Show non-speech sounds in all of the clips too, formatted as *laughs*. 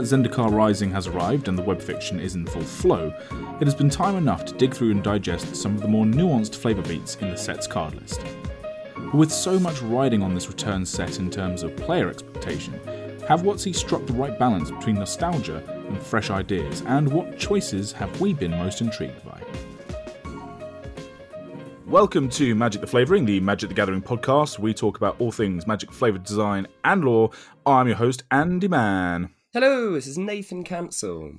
that Zendikar Rising has arrived and the web fiction is in full flow, it has been time enough to dig through and digest some of the more nuanced flavour beats in the set's card list. But with so much riding on this return set in terms of player expectation, have WotC struck the right balance between nostalgia and fresh ideas, and what choices have we been most intrigued by? Welcome to Magic the Flavouring, the Magic the Gathering podcast. We talk about all things magic flavoured design and lore. I'm your host, Andy Mann. Hello, this is Nathan Cancel.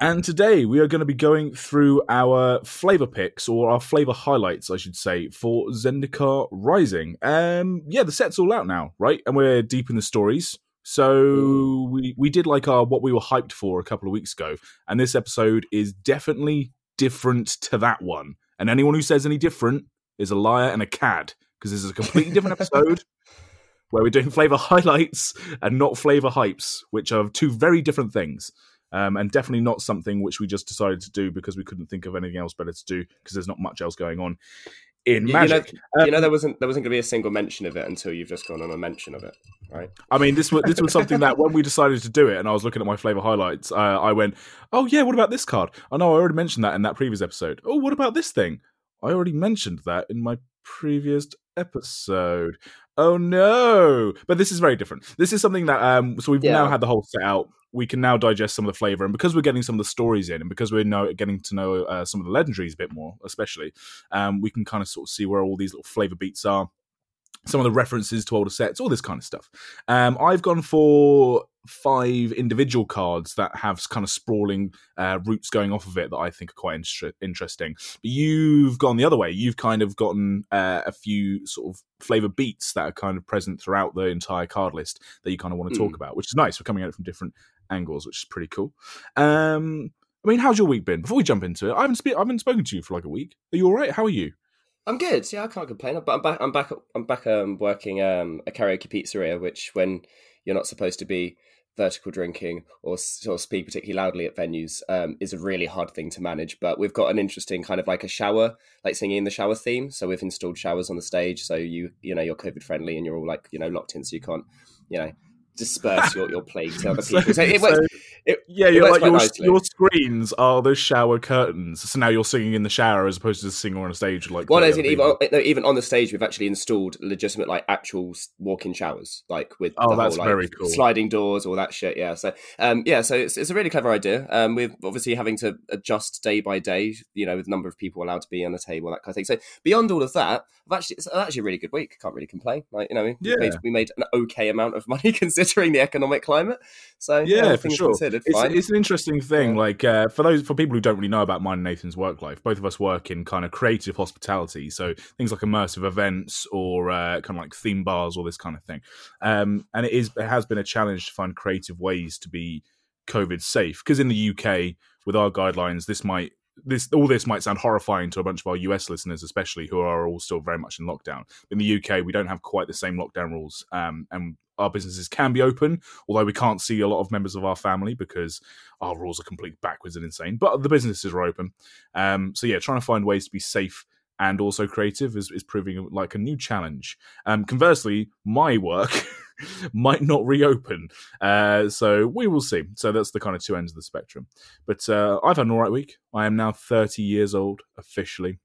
And today we are going to be going through our flavour picks, or our flavour highlights, I should say, for Zendikar Rising. Um, yeah, the set's all out now, right? And we're deep in the stories. So we, we did like our what we were hyped for a couple of weeks ago. And this episode is definitely different to that one. And anyone who says any different is a liar and a cad because this is a completely different *laughs* episode where we're doing flavor highlights and not flavor hypes, which are two very different things. Um, and definitely not something which we just decided to do because we couldn't think of anything else better to do because there's not much else going on in You- magic. You know, Um, you know there wasn't there wasn't going to be a single mention of it until you've just gone on a mention of it, right? I mean, this was this was something that when we decided to do it, and I was looking at my flavor highlights, uh, I went, "Oh yeah, what about this card? Oh no, I already mentioned that in that previous episode. Oh, what about this thing? I already mentioned that in my previous episode. Oh no! But this is very different. This is something that um, so we've Yeah. now had the whole set out. We can now digest some of the flavor, and because we're getting some of the stories in, and because we're now getting to know uh, some of the legendaries a bit more, especially, um, we can kind of sort of see where all these little flavor beats are some of the references to older sets, all this kind of stuff. Um, I've gone for five individual cards that have kind of sprawling uh, roots going off of it that I think are quite inter- interesting. But you've gone the other way. You've kind of gotten uh, a few sort of flavor beats that are kind of present throughout the entire card list that you kind of want to talk Mm. about, which is nice. We're coming at it from different angles, which is pretty cool. Um, I mean, how's your week been? Before we jump into it, I haven't, spe- I haven't spoken to you for like a week. Are you all right? How are you? I'm good. Yeah, I can't complain. But I'm back. I'm back. I'm back. Um, working um, a karaoke pizzeria, which when you're not supposed to be vertical drinking or, or speak particularly loudly at venues um, is a really hard thing to manage. But we've got an interesting kind of like a shower, like singing in the shower theme. So we've installed showers on the stage, so you you know you're COVID friendly and you're all like you know locked in, so you can't you know disperse your, your plague to other *laughs* people. So, it works. So- it- yeah, it you're like your, nicely. your screens are the shower curtains. So now you're singing in the shower as opposed to singing on a stage like. Well, 30 as in even no, even on the stage, we've actually installed legitimate like actual walk-in showers, like with Oh, the that's whole, like, very cool. sliding doors, all that shit. Yeah, so um, yeah, so it's, it's a really clever idea. Um, we're obviously having to adjust day by day, you know, with the number of people allowed to be on the table, that kind of thing. So beyond all of that, I've actually it's actually a really good week. Can't really complain. Like you know, we, Yeah. made, we made an okay amount of money *laughs* considering the economic climate. So Yeah, all for sure. considered, It's, it's an interesting thing. Like uh, for those for people who don't really know about mine and Nathan's work life, both of us work in kind of creative hospitality, so things like immersive events or uh, kind of like theme bars or this kind of thing. Um, and it is it has been a challenge to find creative ways to be COVID safe because in the UK with our guidelines, this might this all this might sound horrifying to a bunch of our US listeners, especially who are all still very much in lockdown. In the UK, we don't have quite the same lockdown rules, um, and our businesses can be open, although we can't see a lot of members of our family because our rules are completely backwards and insane. But the businesses are open, um, so yeah, trying to find ways to be safe and also creative is, is proving like a new challenge. Um, conversely, my work *laughs* might not reopen, uh, so we will see. So that's the kind of two ends of the spectrum. But uh, I've had an all right week. I am now 30 years old officially.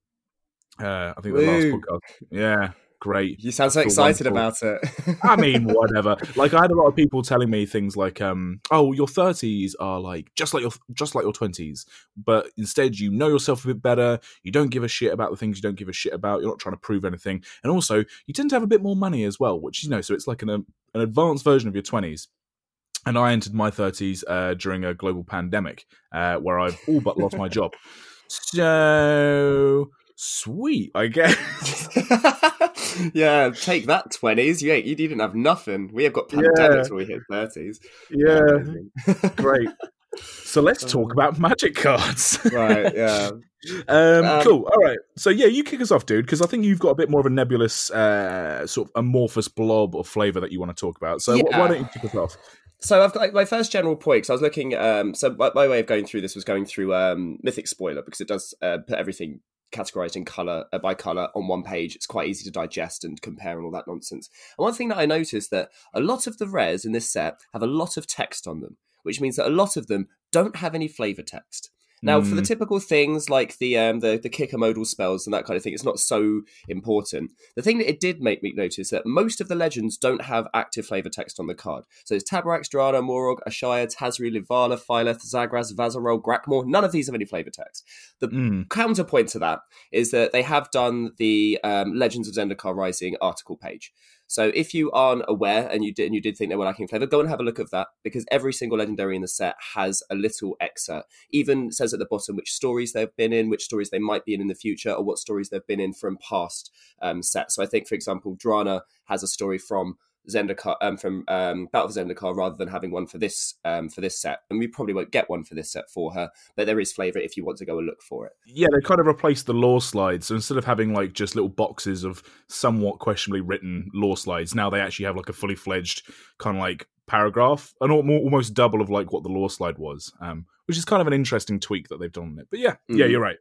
Uh, I think the last podcast. Yeah, great. you sound so excited about it. I mean, *laughs* whatever. Like I had a lot of people telling me things like, um, "Oh, your thirties are like just like your just like your twenties, but instead you know yourself a bit better. You don't give a shit about the things you don't give a shit about. You're not trying to prove anything, and also you tend to have a bit more money as well, which you know. So it's like an um, an advanced version of your twenties." And I entered my thirties uh, during a global pandemic, uh, where I've all but lost my job. So sweet, I guess. *laughs* yeah, take that twenties. You ain't, you didn't have nothing. We have got Yeah. pandemics when we hit thirties. yeah, *laughs* great. So let's talk about magic cards. right. Yeah. *laughs* Um, Um, cool. All right. So yeah, you kick us off, dude, because I think you've got a bit more of a nebulous, uh, sort of amorphous blob of flavor that you want to talk about. So wh- why don't you kick us off? So I've got my first general point because I was looking. Um, so my, my way of going through this was going through um, Mythic Spoiler because it does uh, put everything categorized in color uh, by color on one page. It's quite easy to digest and compare and all that nonsense. And one thing that I noticed that a lot of the rares in this set have a lot of text on them, which means that a lot of them don't have any flavor text. Now, mm. for the mm. typical things like the um, the the kicker modal spells and that kind of thing, it's not so important. The thing that it did make me notice that most of the legends don't have active flavor text on the card. So it's Taborax, Drana, Moraug, Ashaya, Tazri, Linvala, Phylath, Zagras, Verazol, Grakmaw. None of these have any flavor text. The mm. counterpoint to that is that they have done the um, Legends of Zendikar Rising article page. So if you aren't aware and you did and you did think they were lacking flavor, go and have a look of that because every single legendary in the set has a little excerpt. Even says at the bottom which stories they've been in, which stories they might be in in the future, or what stories they've been in from past um, sets. So I think, for example, Drana has a story from Zendikar um, from um, Battle for Zendikar rather than having one for this um, for this set. And we probably won't get one for this set for her, but there is flavor if you want to go and look for it. Yeah, they kind of replaced the lore slides. So instead of having like just little boxes of somewhat questionably written lore slides, now they actually have like a fully fledged kind of like paragraph, and almost double of like what the lore slide was, um, which is kind of an interesting tweak that they've done on it. But yeah, mm. yeah, you're right.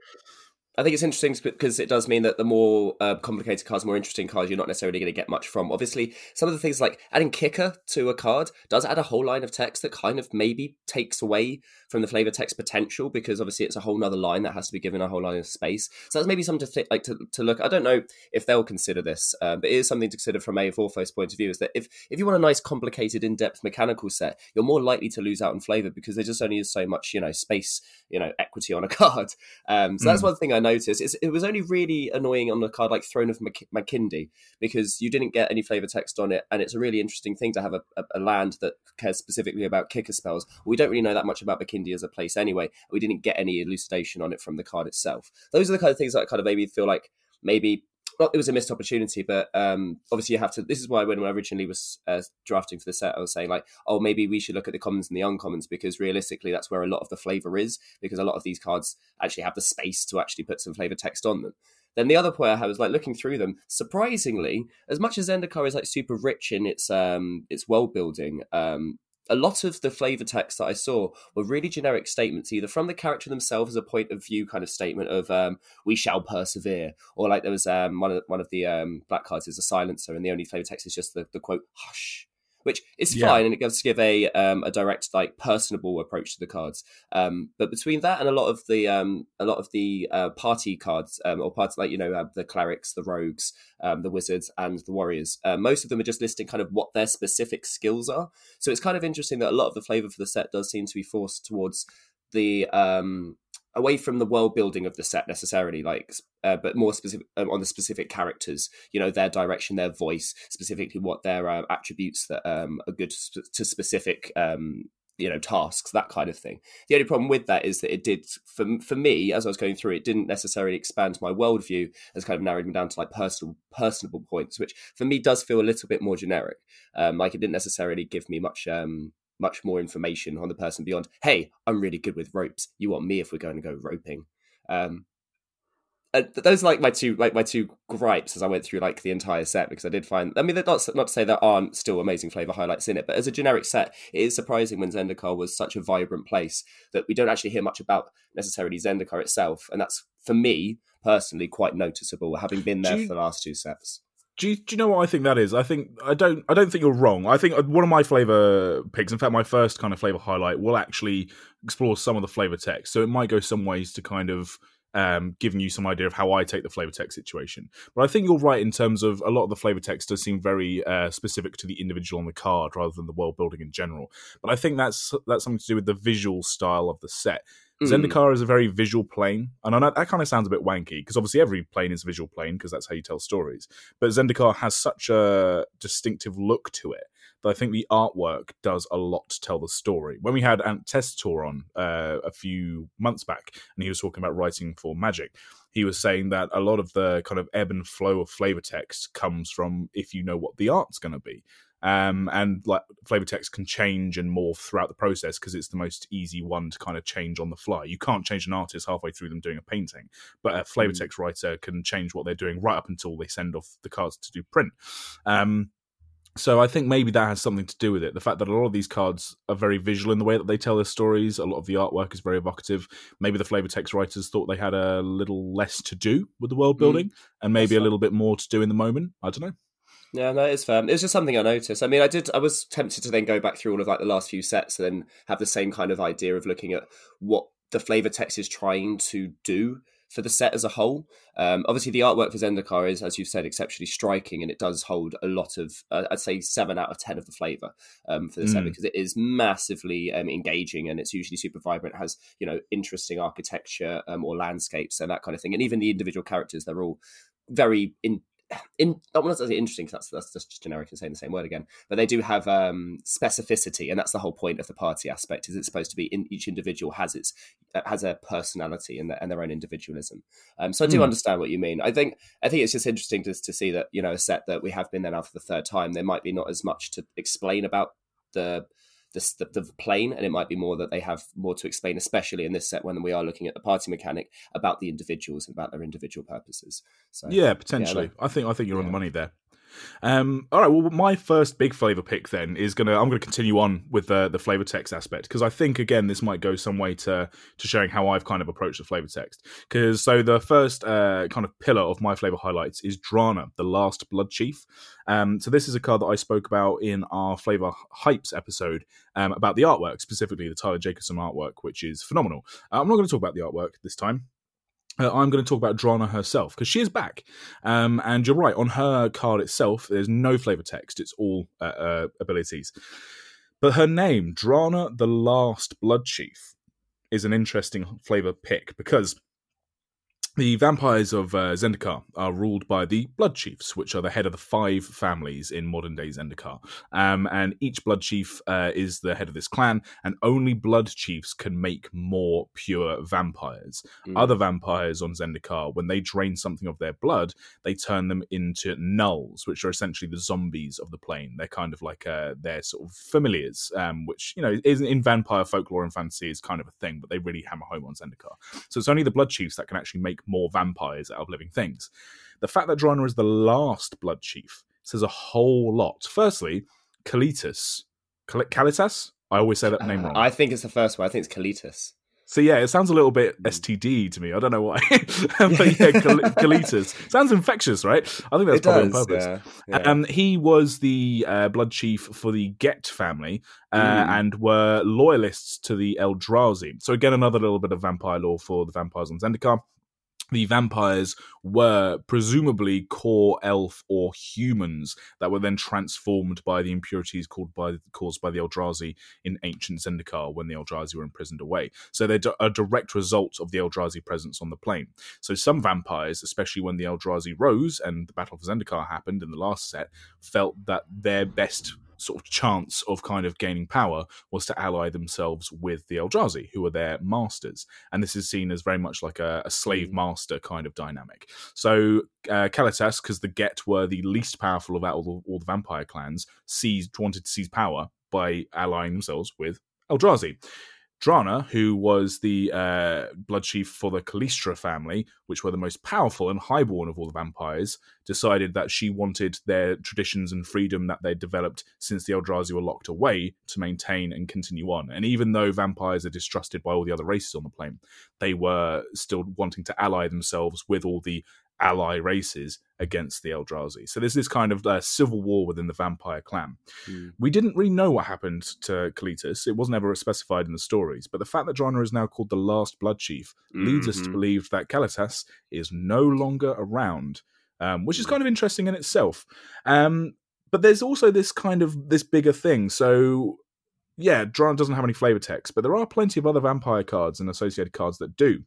I think it's interesting because it does mean that the more uh, complicated cards, more interesting cards, you're not necessarily going to get much from. Obviously, some of the things like adding kicker to a card does add a whole line of text that kind of maybe takes away from the flavor text potential because obviously it's a whole nother line that has to be given a whole line of space. So that's maybe something to th- like to, to look. I don't know if they'll consider this, um, but it is something to consider from a Orthos point of view. Is that if if you want a nice, complicated, in depth mechanical set, you're more likely to lose out on flavor because there just only is so much you know space, you know, equity on a *laughs* card. Um, so mm. that's one thing I noticed. It's, it was only really annoying on a card like Throne of Makindi because you didn't get any flavor text on it, and it's a really interesting thing to have a, a, a land that cares specifically about kicker spells. We don't really know that much about Makindi as a place anyway. We didn't get any elucidation on it from the card itself. Those are the kind of things that kind of made me feel like maybe not it was a missed opportunity, but um, obviously you have to. This is why when I originally was uh, drafting for the set, I was saying like, oh, maybe we should look at the commons and the uncommons because realistically, that's where a lot of the flavor is. Because a lot of these cards actually have the space to actually put some flavor text on them. Then the other point I had was like looking through them. Surprisingly, as much as Zendikar is like super rich in its um its world building, um, a lot of the flavor text that I saw were really generic statements, either from the character themselves as a point of view kind of statement of um, "we shall persevere," or like there was um, one of one of the um, black cards is a silencer, and the only flavor text is just the, the quote "hush." Which is yeah. fine and it gives give a um, a direct like personable approach to the cards. Um, but between that and a lot of the um, a lot of the uh, party cards um, or parts like you know uh, the clerics, the rogues, um, the wizards, and the warriors, uh, most of them are just listing kind of what their specific skills are. So it's kind of interesting that a lot of the flavor for the set does seem to be forced towards the um away from the world building of the set necessarily, like, uh, but more specific um, on the specific characters. You know, their direction, their voice, specifically what their uh, attributes that um, are good to specific. Um, you know tasks that kind of thing the only problem with that is that it did for, for me as i was going through it didn't necessarily expand my worldview as kind of narrowed me down to like personal personable points which for me does feel a little bit more generic um, like it didn't necessarily give me much um, much more information on the person beyond, hey, I'm really good with ropes. You want me if we're going to go roping. Um, those are like my two like my two gripes as I went through like the entire set because I did find I mean not not to say there aren't still amazing flavor highlights in it but as a generic set it is surprising when Zendikar was such a vibrant place that we don't actually hear much about necessarily Zendikar itself and that's for me personally quite noticeable having been there you, for the last two sets. Do you, do you know what I think that is? I think I don't. I don't think you're wrong. I think uh, one of my flavor picks, in fact, my first kind of flavor highlight, will actually explore some of the flavor text. So it might go some ways to kind of um, giving you some idea of how I take the flavor text situation. But I think you're right in terms of a lot of the flavor text does seem very uh, specific to the individual on the card rather than the world building in general. But I think that's that's something to do with the visual style of the set. Mm. Zendikar is a very visual plane, and I know that kind of sounds a bit wanky because obviously every plane is a visual plane because that's how you tell stories. But Zendikar has such a distinctive look to it that I think the artwork does a lot to tell the story. When we had Ant Testator on uh, a few months back, and he was talking about writing for Magic, he was saying that a lot of the kind of ebb and flow of flavor text comes from if you know what the art's going to be. Um, and like flavor text can change and morph throughout the process because it's the most easy one to kind of change on the fly. You can't change an artist halfway through them doing a painting, but a flavor mm. text writer can change what they're doing right up until they send off the cards to do print. Um, so I think maybe that has something to do with it. The fact that a lot of these cards are very visual in the way that they tell their stories. A lot of the artwork is very evocative. Maybe the flavor text writers thought they had a little less to do with the world mm. building, mm. and maybe a little bit more to do in the moment. I don't know. Yeah, no, it's fair. It was just something I noticed. I mean, I did. I was tempted to then go back through all of like the last few sets and then have the same kind of idea of looking at what the flavor text is trying to do for the set as a whole. Um, obviously, the artwork for Zendikar is, as you've said, exceptionally striking, and it does hold a lot of, uh, I'd say, seven out of ten of the flavor um, for the mm. set because it is massively um, engaging and it's usually super vibrant. It has you know interesting architecture um, or landscapes and that kind of thing, and even the individual characters, they're all very in, in I want to say interesting because that's, that's just generic and saying the same word again. But they do have um, specificity, and that's the whole point of the party aspect. Is it's supposed to be in each individual has its uh, has a personality and, the, and their own individualism. Um, so I do mm. understand what you mean. I think I think it's just interesting to, to see that you know a set that we have been there now for the third time. There might be not as much to explain about the the, the, plane, and it might be more that they have more to explain, especially in this set when we are looking at the party mechanic about the individuals and about their individual purposes. So yeah, potentially. Yeah, I think I think you're yeah. on the money there. Um, all right. Well, my first big flavor pick then is gonna. I'm gonna continue on with the the flavor text aspect because I think again this might go some way to to showing how I've kind of approached the flavor text. Because so the first uh, kind of pillar of my flavor highlights is Drana, the last blood chief. Um, so this is a card that I spoke about in our flavor hypes episode um, about the artwork, specifically the Tyler Jacobson artwork, which is phenomenal. Uh, I'm not going to talk about the artwork this time uh, I'm going to talk about Drana herself because she is back. Um, and you're right, on her card itself, there's no flavor text, it's all uh, uh, abilities. But her name, Drana the Last Blood Chief, is an interesting flavor pick because the vampires of uh, Zendikar are ruled by the Blood Chiefs, which are the head of the five families in modern day Zendikar. Um, and each Blood Chief uh, is the head of this clan, and only Blood Chiefs can make more pure vampires. Mm. Other vampires on Zendikar, when they drain something of their blood, they turn them into nulls, which are essentially the zombies of the plane. They're kind of like uh, their sort of familiars, um, which, you know, is in vampire folklore and fantasy is kind of a thing, but they really hammer home on Zendikar. So it's only the Blood Chiefs that can actually make more vampires out of living things. The fact that Drana is the last blood chief says a whole lot. Firstly, Kalitas. Kalitas? I always say that uh, name wrong. I think it's the first one. I think it's Kalitas. So yeah, it sounds a little bit hmm. STD to me. I don't know why, *laughs* *laughs* but yeah, Kalitas sounds infectious, right? I think that's it probably does, on purpose. Yeah, yeah. Um, he was the uh, blood chief for the Ghet family, uh, mm. and were loyalists to the Eldrazi. So again, another little bit of vampire lore for the vampires on Zendikar the vampires were presumably Kor elf or humans that were then transformed by the impurities by, caused by the Eldrazi in ancient Zendikar when the Eldrazi were imprisoned away. So they're a direct result of the Eldrazi presence on the plane. So some vampires, especially when the Eldrazi rose and the Battle of Zendikar happened in the last set, felt that their best sort of chance of kind of gaining power was to ally themselves with the Eldrazi, who are their masters. And this is seen as very much like a, a slave mm. master kind of dynamic. So uh, Kalitas, because the Ghet were the least powerful of all the, all the vampire clans, seized wanted to seize power by allying themselves with Eldrazi. Drana, who was the uh, blood chief for the Kalastria family, which were the most powerful and highborn of all the vampires, decided that she wanted their traditions and freedom that they'd developed since the Eldrazi were locked away to maintain and continue on. And even though vampires are distrusted by all the other races on the plane, they were still wanting to ally themselves with all the ally races against the Eldrazi. So there's this kind of uh, civil war within the vampire clan. Mm. We didn't really know what happened to Kalitas. It wasn't ever specified in the stories, but the fact that Drana is now called the last Blood Chief mm-hmm. leads us to mm-hmm. believe that Kalitas is no longer around, um, which is kind of interesting in itself. Um, but there's also this kind of this bigger thing. So yeah, Drana doesn't have any flavor text, but there are plenty of other vampire cards and associated cards that do.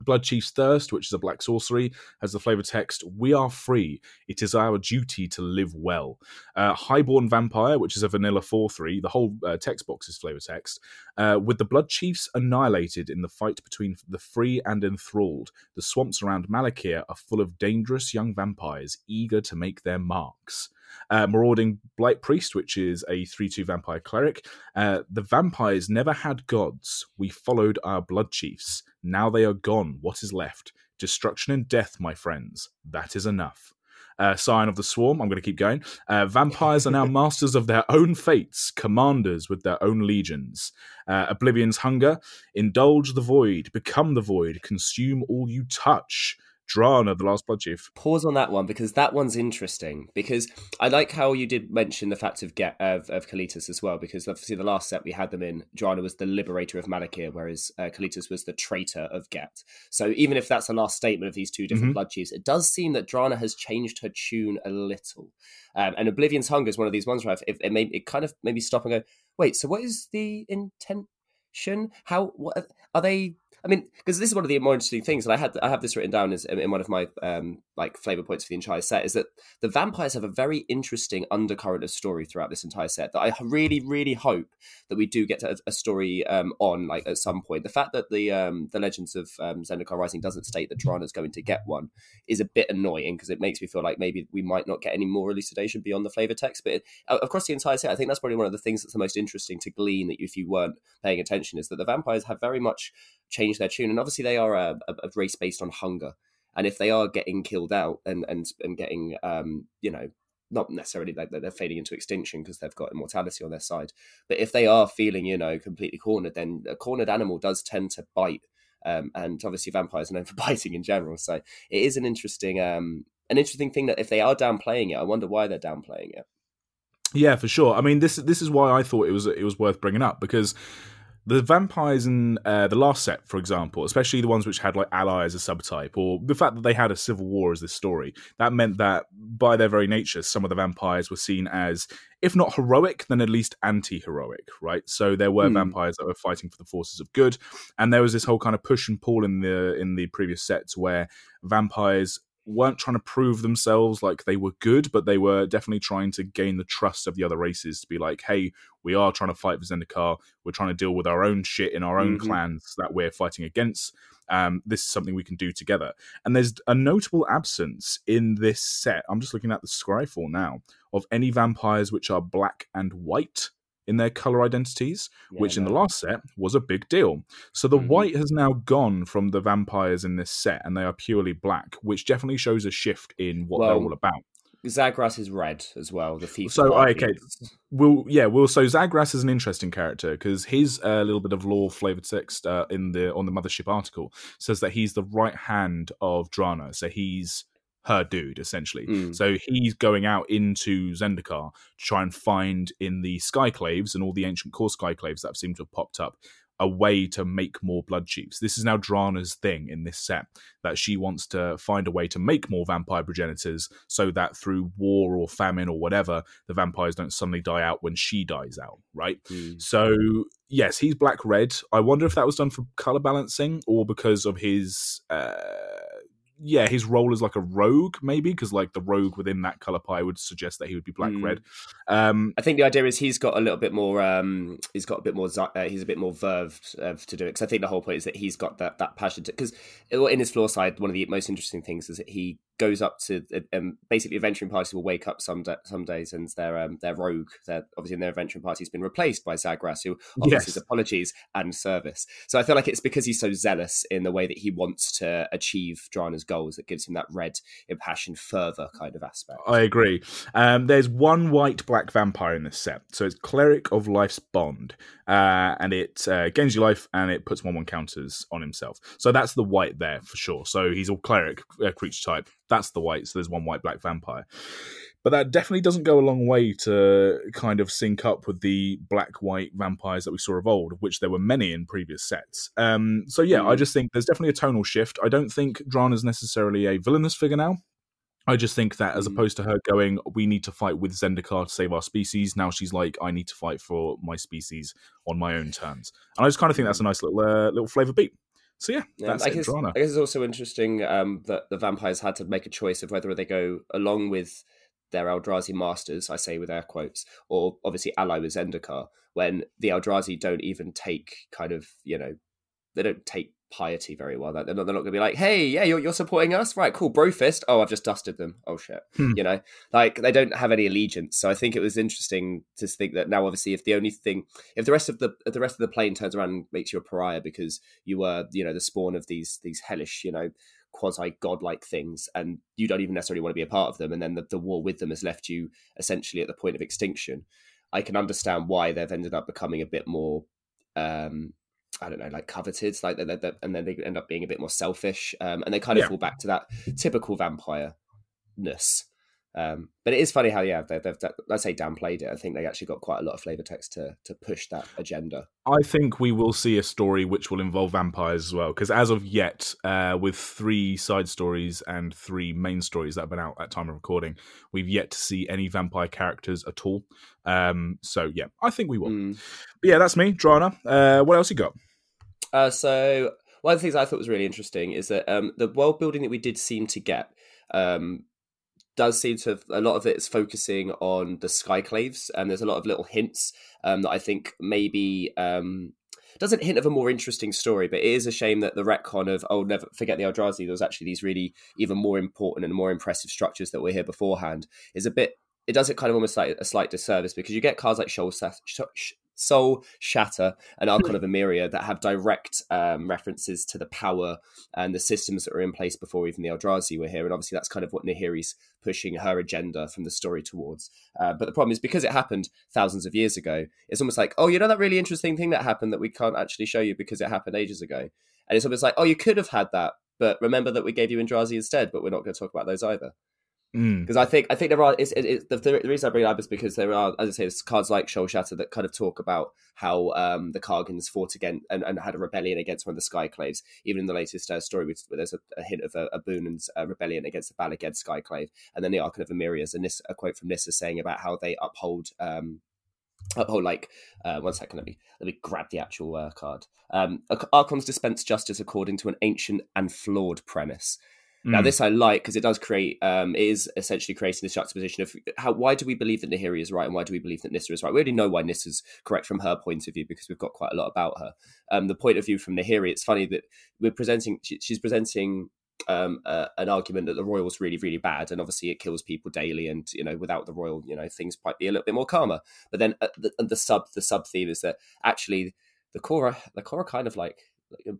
Blood Chief's Thirst, which is a black sorcery, has the flavor text We are free. It is our duty to live well. Uh, Highborn Vampire, which is a vanilla 4 3, the whole uh, text box is flavor text. Uh, with the Blood Chiefs annihilated in the fight between the free and enthralled, the swamps around Malakir are full of dangerous young vampires eager to make their marks. Uh, Marauding Blight Priest, which is a 3 2 vampire cleric. Uh, the vampires never had gods. We followed our blood chiefs. Now they are gone. What is left? Destruction and death, my friends. That is enough. Uh, Scion of the Swarm. I'm going to keep going. Uh, vampires are now *laughs* masters of their own fates, commanders with their own legions. Uh, Oblivion's Hunger. Indulge the void, become the void, consume all you touch. Drana, the last blood chief. Pause on that one because that one's interesting. Because I like how you did mention the fact of get of, of Kalitas as well. Because obviously the last set we had them in, Drana was the liberator of Malakir, whereas uh, Kalitas was the traitor of Ghet. So even if that's the last statement of these two different mm-hmm. blood chiefs, it does seem that Drana has changed her tune a little. Um, and Oblivion's Hunger is one of these ones where it, it made it kind of made me stop and go, wait, so what is the intention? How what are they? I mean, because this is one of the more interesting things, and I had I have this written down as in one of my um, like flavor points for the entire set is that the vampires have a very interesting undercurrent of story throughout this entire set that I really really hope that we do get a, a story um, on like at some point. The fact that the um, the Legends of um, Zendikar Rising doesn't state that Drana is going to get one is a bit annoying because it makes me feel like maybe we might not get any more elucidation beyond the flavor text. But it, across the entire set, I think that's probably one of the things that's the most interesting to glean that if you weren't paying attention is that the vampires have very much change their tune. And obviously, they are a, a race based on hunger. And if they are getting killed out and and and getting, um, you know, not necessarily like they're fading into extinction because they've got immortality on their side, but if they are feeling, you know, completely cornered, then a cornered animal does tend to bite. Um, and obviously, vampires are known *laughs* for biting in general. So it is an interesting, um, an interesting thing that if they are downplaying it, I wonder why they're downplaying it. Yeah, for sure. I mean, this this is why I thought it was it was worth bringing up because the vampires in uh, the last set, for example, especially the ones which had like ally as a subtype, or the fact that they had a civil war as this story, that meant that by their very nature, some of the vampires were seen as, if not heroic, then at least anti-heroic, right? So there were mm. vampires that were fighting for the forces of good, and there was this whole kind of push and pull in the in the previous sets where vampires weren't trying to prove themselves like they were good, but they were definitely trying to gain the trust of the other races to be like, hey, we are trying to fight for Zendikar. We're trying to deal with our own shit in our own mm-hmm. clans that we're fighting against. Um, this is something we can do together. And there's a notable absence in this set. I'm just looking at the Scryfall now of any vampires which are black and white in their color identities, yeah, which no. in the last set was a big deal. So the mm-hmm. white has now gone from the vampires in this set, and they are purely black, which definitely shows a shift in what well, they're all about. Zagras is red as well. The thief. So okay, we'll yeah, we'll so Zagras is an interesting character because his a uh, little bit of lore flavored text uh, in the on the mothership article says that he's the right hand of Drana. So he's her dude essentially. Mm. So he's going out into Zendikar to try and find in the Skyclaves and all the ancient Kor Skyclaves that seem to have popped up a way to make more blood chiefs. This is now Drana's thing in this set that she wants to find a way to make more vampire progenitors so that through war or famine or whatever, the vampires don't suddenly die out when she dies out, right? Mm. So, yes, he's black red. I wonder if that was done for color balancing or because of his uh yeah, his role as like a rogue, maybe because like the rogue within that color pie would suggest that he would be black mm. red. Um, I think the idea is he's got a little bit more. Um, he's got a bit more. Uh, he's a bit more verved uh, to do it because I think the whole point is that he's got that that passion. Because in his floor side, one of the most interesting things is that he goes up to um, basically adventuring parties will wake up some some days and their um, their rogue their obviously in their adventuring party has been replaced by Zagras who offers yes. his apologies and service so I feel like it's because he's so zealous in the way that he wants to achieve Drana's goals that gives him that red impassioned fervor kind of aspect. I agree. Um, there's one white black vampire in this set. So it's cleric of life's bond uh, and it uh, gains your life and it puts one one counters on himself. So that's the white there for sure. So he's all cleric uh, creature type. That's the white. So there's one white black vampire. But that definitely doesn't go a long way to kind of sync up with the black white vampires that we saw of old, of which there were many in previous sets. Um, so yeah, mm. I just think there's definitely a tonal shift. I don't think Drana's necessarily a villainous figure now. I just think that as mm. opposed to her going, we need to fight with Zendikar to save our species, now she's like, I need to fight for my species on my own terms. And I just kind of think that's a mm. nice little uh, little flavor beat. So yeah, that's I, guess, I guess it's also interesting um, that the vampires had to make a choice of whether they go along with their Eldrazi masters, I say with air quotes, or obviously ally with Zendikar, when the Eldrazi don't even take kind of, you know, they don't take piety very well. They're not, they're not going to be like, hey, yeah, you're, you're supporting us? Right, cool. Brofist. Oh, I've just dusted them. Oh, shit. Hmm. You know, like they don't have any allegiance. So I think it was interesting to think that now, obviously, if the only thing, if the rest of the if the rest of the plane turns around and makes you a pariah because you were, you know, the spawn of these these hellish, you know, quasi godlike things and you don't even necessarily want to be a part of them and then the, the war with them has left you essentially at the point of extinction i can understand why they've ended up becoming a bit more um I don't know, like coveted, like they're, they're, and then they end up being a bit more selfish, um, and they kind of Yeah. fall back to that typical vampire ness. Um, but it is funny how, yeah, they've, they've, let's say downplayed it. I think they actually got quite a lot of flavor text to to push that agenda. I think we will see a story which will involve vampires as well, because as of yet, uh, with three side stories and three main stories that have been out at time of recording, we've yet to see any vampire characters at all. Um, so yeah, I think we will. Mm. But yeah, that's me, Drana. Uh, what else you got? Uh, so one of the things I thought was really interesting is that um, the world building that we did seem to get um, does seem to have, a lot of it is focusing on the skyclaves, and there's a lot of little hints um, that I think maybe um, doesn't hint of a more interesting story. But it is a shame that the retcon of oh never forget the Eldrazi, there was actually these really even more important and more impressive structures that were here beforehand is a bit. It does it kind of almost like a slight disservice because you get cards like Soul, Sat- Sh- Sh- Soul Shatter and Archon *laughs* of Emeria that have direct um, references to the power and the systems that were in place before even the Eldrazi were here. And obviously, that's kind of what Nahiri's pushing her agenda from the story towards. Uh, but the problem is because it happened thousands of years ago, it's almost like, oh, you know that really interesting thing that happened that we can't actually show you because it happened ages ago. And it's almost like, oh, you could have had that, but remember that we gave you Eldrazi instead, but we're not going to talk about those either Mm. because I think I think there are. It's, it, it, the, the reason I bring it up is because there are, as I say, there's cards like Soul Shatter that kind of talk about how um, the Kargans fought again and, and had a rebellion against one of the Skyclaves. Even in the latest uh, story, there's a, a hint of a, a Boonan's uh, rebellion against the Balaged Skyclave, and then the Archon of Emeria is a, Nis- a quote from Nissa saying about how they uphold. Um, uphold like uh, one second let me let me grab the actual uh, card um archons dispense justice according to an ancient and flawed premise now, Mm. this I like because it does create, um, it is essentially creating this juxtaposition of how, why do we believe that Nahiri is right and why do we believe that Nissa is right? We already know why Nissa's correct from her point of view because we've got quite a lot about her. Um, the point of view from Nahiri, it's funny that we're presenting, she, she's presenting um, uh, an argument that the Roil's really, really bad, and obviously it kills people daily, and you know, without the Roil, you know, things might be a little bit more calmer. But then uh, the, the sub, the sub theme is that actually the Cora, the Cora kind of like,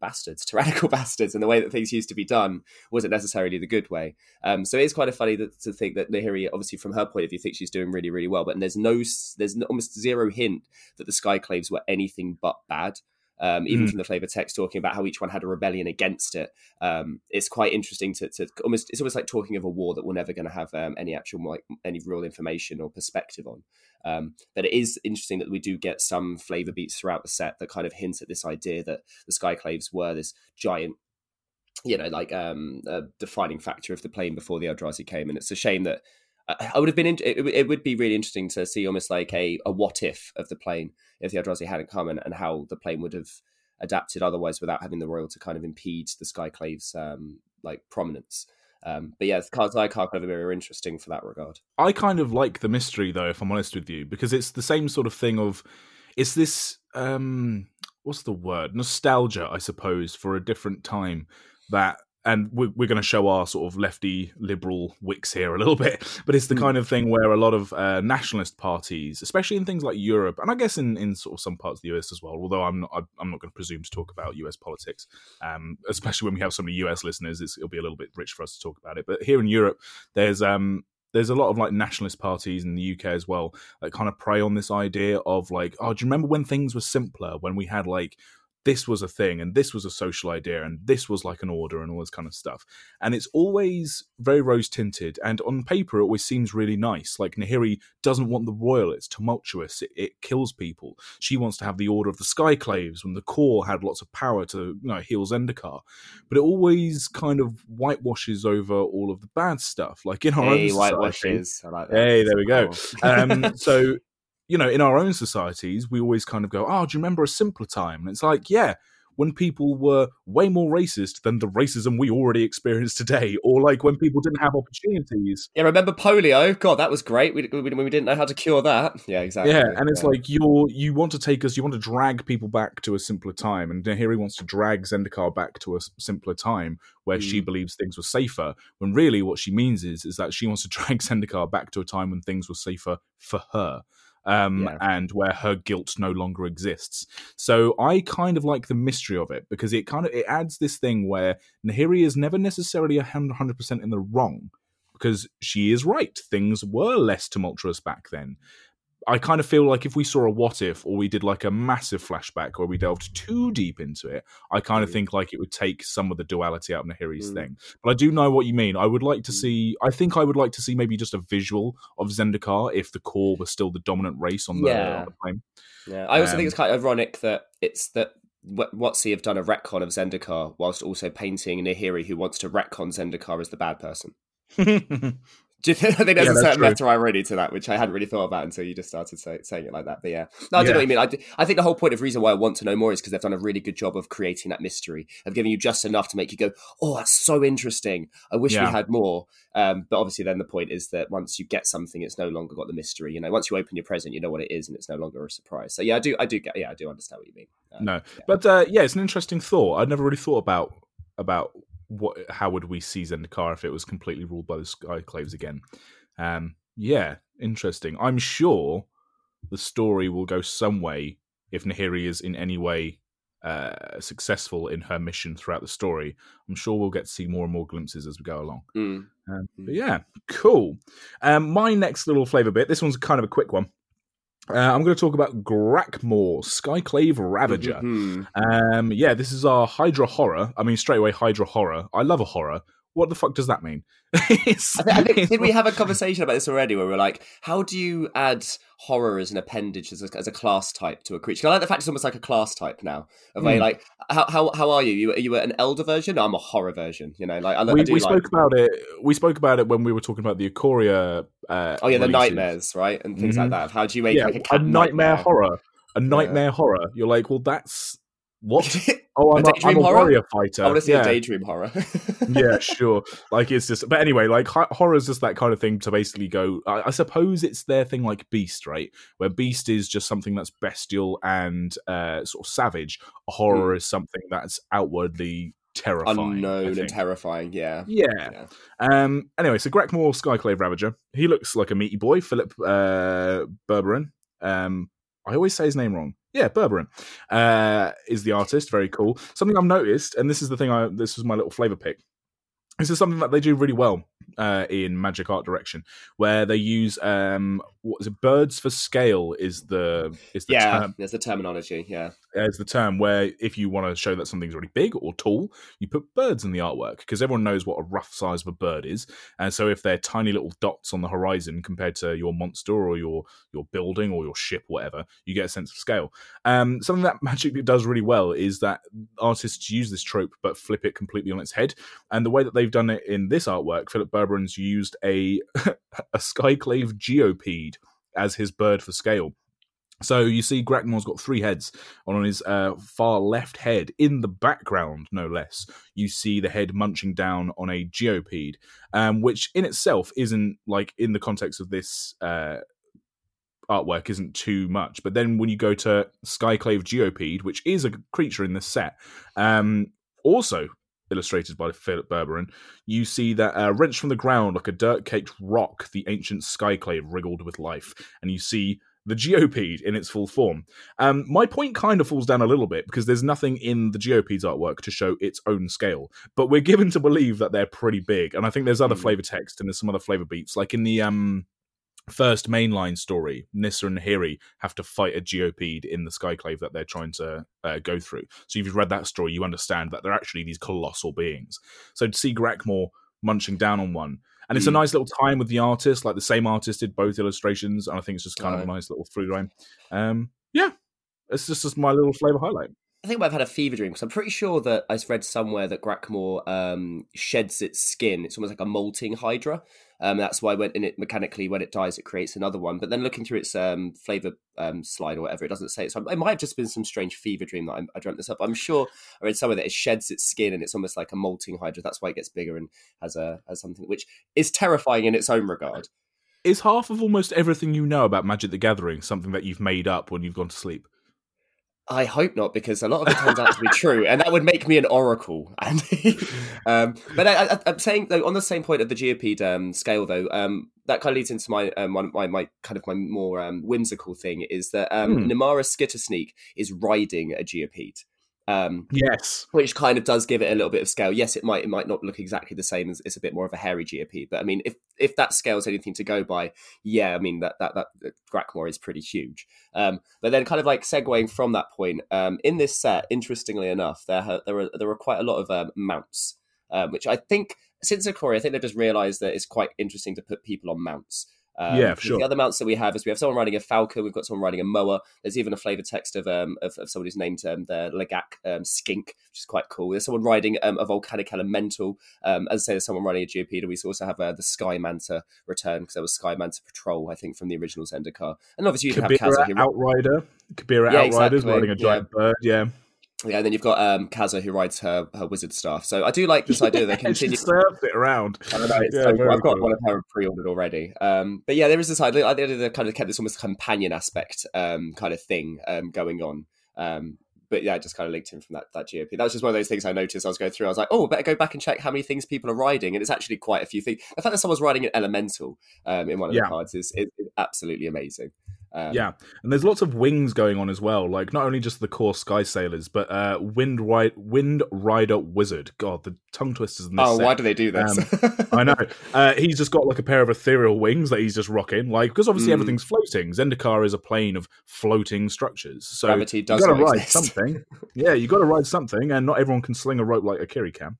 bastards, *laughs* tyrannical bastards, and the way that things used to be done wasn't necessarily the good way. Um, so it's kind of funny that, to think that Nahiri, obviously from her point of view, thinks she's doing really, really well. But there's no, there's almost zero hint that the Skyclaves were anything but bad. Um, even Mm. from the flavor text talking about how each one had a rebellion against it, um, it's quite interesting to, to almost. It's almost like talking of a war that we're never going to have um, any actual like any real information or perspective on. Um, but it is interesting that we do get some flavor beats throughout the set that kind of hint at this idea that the Skyclaves were this giant, you know, like um, a defining factor of the plane before the Eldrazi came. And it's a shame that I would have been. In, it, it would be really interesting to see almost like a, a what if of the plane if the Eldrazi hadn't come and, and how the plane would have adapted otherwise without having the Roil to kind of impede the Skyclaves um, like prominence. Um, but yeah, the cards like Emir are interesting for that regard. I kind of like the mystery though, if I'm honest with you, because it's the same sort of thing of it's this um what's the word? Nostalgia, I suppose, for a different time that and we're, we're going to show our sort of lefty liberal wicks here a little bit, but it's the Mm. kind of thing where a lot of uh, nationalist parties, especially in things like Europe, and I guess in, in sort of some parts of the US as well. Although I'm not, I'm not going to presume to talk about US politics, um, especially when we have so many US listeners. It's, it'll be a little bit rich for us to talk about it. But here in Europe, there's um, there's a lot of like nationalist parties in the UK as well that kind of prey on this idea of like, oh, do you remember when things were simpler? When we had like this was a thing and this was a social idea and this was like an order and all this kind of stuff. And it's always very rose tinted and on paper it always seems really nice. Like Nahiri doesn't want the Roil, it's tumultuous, it, it kills people. She wants to have the order of the Skyclaves when the Kor had lots of power to you know heal Zendikar. But it always kind of whitewashes over all of the bad stuff. Like in our Hey, own society, whitewashes. I like that. Hey, there we go. Um, so you know in our own societies we always kind of go oh do you remember a simpler time and it's like yeah when people were way more racist than the racism we already experience today or like when people didn't have opportunities Yeah, remember polio? God, that was great. We, we, we didn't know how to cure that. Yeah, exactly. yeah and it's Yeah. like you're you want to take us you want to drag people back to a simpler time and here he wants to drag zendikar back to a simpler time where she Mm. believes things were safer when really what she means is is that she wants to *laughs* drag zendikar back to a time when things were safer for her um, Yeah. and where her guilt no longer exists. So I kind of like the mystery of it because it kind of it adds this thing where Nahiri is never necessarily a hundred percent in the wrong because she is right. Things were less tumultuous back then. I kind of feel like if we saw a what if or we did like a massive flashback or we delved too deep into it, I kind of Mm. think like it would take some of the duality out of Nahiri's Mm. thing. But I do know what you mean. I would like to Mm. see. I think I would like to see maybe just a visual of Zendikar if the Kor was still the dominant race on the, Yeah. on the plane. Yeah, I also Um, think it's kind of ironic that it's that Wa- WotC have done a retcon of Zendikar whilst also painting Nahiri, who wants to retcon Zendikar as the bad person. *laughs* Do you think, I think there's Yeah, a certain true. meta irony to that, which I hadn't really thought about until you just started say, saying it like that. But yeah, no, I Yeah. know what you mean. I, do- I think the whole point of reason why I want to know more is because they've done a really good job of creating that mystery, of giving you just enough to make you go, "Oh, that's so interesting." I wish Yeah. we had more. Um, but obviously, then the point is that once you get something, it's no longer got the mystery. You know, once you open your present, you know what it is, and it's no longer a surprise. So yeah, I do, I do get, yeah, I do understand what you mean. Um, No, but uh, yeah, it's an interesting thought. I'd never really thought about about what how would we see Zendikar if it was completely ruled by the Skyclaves again. Um, yeah, interesting. I'm sure the story will go some way if Nahiri is in any way uh, successful in her mission throughout the story. I'm sure we'll get to see more and more glimpses as we go along. Mm. Um, but yeah, cool. Um, my next little flavor bit. This one's kind of a quick one. Uh, I'm going to talk about Grakmaw, Skyclave Ravager. Mhm. Um, yeah, this is our Hydra horror. I mean, straight away, Hydra horror. I love a horror. What the fuck does that mean? *laughs* I think, I think, did we have a conversation about this already where we are like, how do you add horror as an appendage, as a, as a class type to a creature? I like the fact it's almost like a class type now. Of Hmm. like, how, how how are you? you? Are you an elder version? No, I'm a horror version. You know, like I, I we, do we like. spoke about it. We spoke about it when we were talking about the Ikoria. Uh, oh yeah, the nightmares, right, and things like Mhm. that. How do you make Yeah, like a, a cat nightmare, horror. A nightmare horror. You're like, well, that's what? Oh, I'm A a, daydream I'm a horror? warrior fighter. I want to see yeah. a daydream horror. *laughs* yeah, sure. Like it's just, but anyway, like horror is just that kind of thing to basically go. I, I suppose it's their thing, like Beast, right? Where Beast is just something that's bestial and uh, sort of savage. Horror is something that's outwardly terrifying. Unknown and terrifying. Yeah. yeah. Yeah. Um. Anyway, so Grakmaw, Skyclave Ravager. He looks like a meaty boy, Filip uh, Burburan. Um. I always say his name wrong. Yeah, Burburan uh, is the artist. Very cool. Something I've noticed, and this is the thing. I this was my little flavor pick. This is something that they do really well uh, in magic art direction, where they use um, what is it? Birds for scale is the is the Yeah, term there's the terminology. Yeah. Is the term where if you want to show that something's really big or tall, you put birds in the artwork because everyone knows what a rough size of a bird is, and so if they're tiny little dots on the horizon compared to your monster or your your building or your ship, whatever, you get a sense of scale. Um, something that *laughs* Magic does really well is that artists use this trope but flip it completely on its head, and the way that they've done it in this artwork, Filip Burburan's used a *laughs* a skyclave geopede as his bird for scale. So you see, Grakmaw's got three heads. And On his uh, far left head, in the background, no less, you see the head munching down on a geopede, um, which in itself isn't like in the context of this uh, artwork isn't too much. But then when you go to Skyclave Geopede, which is a creature in this set, um, also illustrated by Filip Burburan, you see that uh, wrenched from the ground like a dirt-caked rock, the ancient Skyclave wriggled with life, and you see the Geopede in its full form. Um, my point kind of falls down a little bit because there's nothing in the Geopede's artwork to show its own scale, but we're given to believe that they're pretty big, and I think there's other Hmm. flavor text and there's some other flavor beats, like in the um first mainline story, Nissa and Hiri have to fight a geopede in the Skyclave that they're trying to uh, go through. So if you've read that story, you understand that they're actually these colossal beings. So to see Grakmore munching down on one, and it's a Mm. nice little time with the artist, like the same artist did both illustrations, and I think it's just kind of a nice little through line. Um, yeah, it's just, just my little flavor highlight. I think I've had a fever dream because I'm pretty sure that I read somewhere that Grakmaw um, sheds its skin. It's almost like a molting hydra. Um, that's why when in it mechanically when it dies, it creates another one. But then looking through its um, flavor um, slide or whatever, it doesn't say it. So it might have just been some strange fever dream that I, I dreamt this up. I'm sure I read somewhere that it sheds its skin and it's almost like a molting hydra. That's why it gets bigger and has a has something which is terrifying in its own regard. Is half of almost everything you know about Magic the Gathering something that you've made up when you've gone to sleep? I hope not, because a lot of it turns out to be true, and that would make me an oracle. *laughs* And um, but I, I'm saying though, on the same point of the geopede um, scale, though, um, that kind of leads into my um, my, my kind of my more um, whimsical thing is that um, Hmm. Nimana Skitter-Sneak is riding a geopede. Um, yes, which kind of does give it a little bit of scale. Yes, it might it might not look exactly the same as it's a bit more of a hairy geopede, but I mean, if if that scale's anything to go by, yeah, I mean that that that, that Grakmaw is pretty huge. Um, but then, kind of like segueing from that point, um, in this set, interestingly enough, there there are there are quite a lot of um, mounts, um, which I think since Ikoria, I think they've just realised that it's quite interesting to put people on mounts. Um, yeah, sure. The other mounts that we have is we have someone riding a falcon, we've got someone riding a moa. There's even a flavour text of um of, of somebody's named um, the Legak um, Skink, which is quite cool. There's someone riding um, a volcanic elemental. Um, as I say, there's someone riding a geopede. We also have uh, the Sky Manta return because there was Sky Manta Patrol, I think, from the original Zendikar. And obviously you Kabira have Kaza here. Outrider, Kabira Yeah, Outriders exactly. riding a giant bird. Yeah, Yeah, and then you've got um, Kaza who rides her her wizard staff. So I do like this idea that they And *laughs* she continue. surfs it around. I know, yeah, so cool. I've got cool. one of her pre-ordered already. Um, but yeah, there is this idea. They kind of kept this almost companion aspect um, kind of thing um, going on. Um, but yeah, I just kind of linked him from that that GOP. That was just one of those things I noticed. I was going through. I was like, oh, better go back and check how many things people are riding, and it's actually quite a few things. The fact that someone's riding an elemental um, in one of Yeah. the cards is, is, is absolutely amazing. Um, Yeah, and there's lots of wings going on as well. Like not only just the Kor Sky Sailors, but uh, Wind Ride, Wind Rider Wizard. God, the tongue twisters in this. Oh, set. why do they do this? *laughs* I know. Uh, he's just got like a pair of ethereal wings that he's just rocking, like because obviously Mm. everything's floating. Zendikar is a plane of floating structures, so Gravity does you got to ride exist. something. yeah, you got to ride something, and not everyone can sling a rope like Akiri can.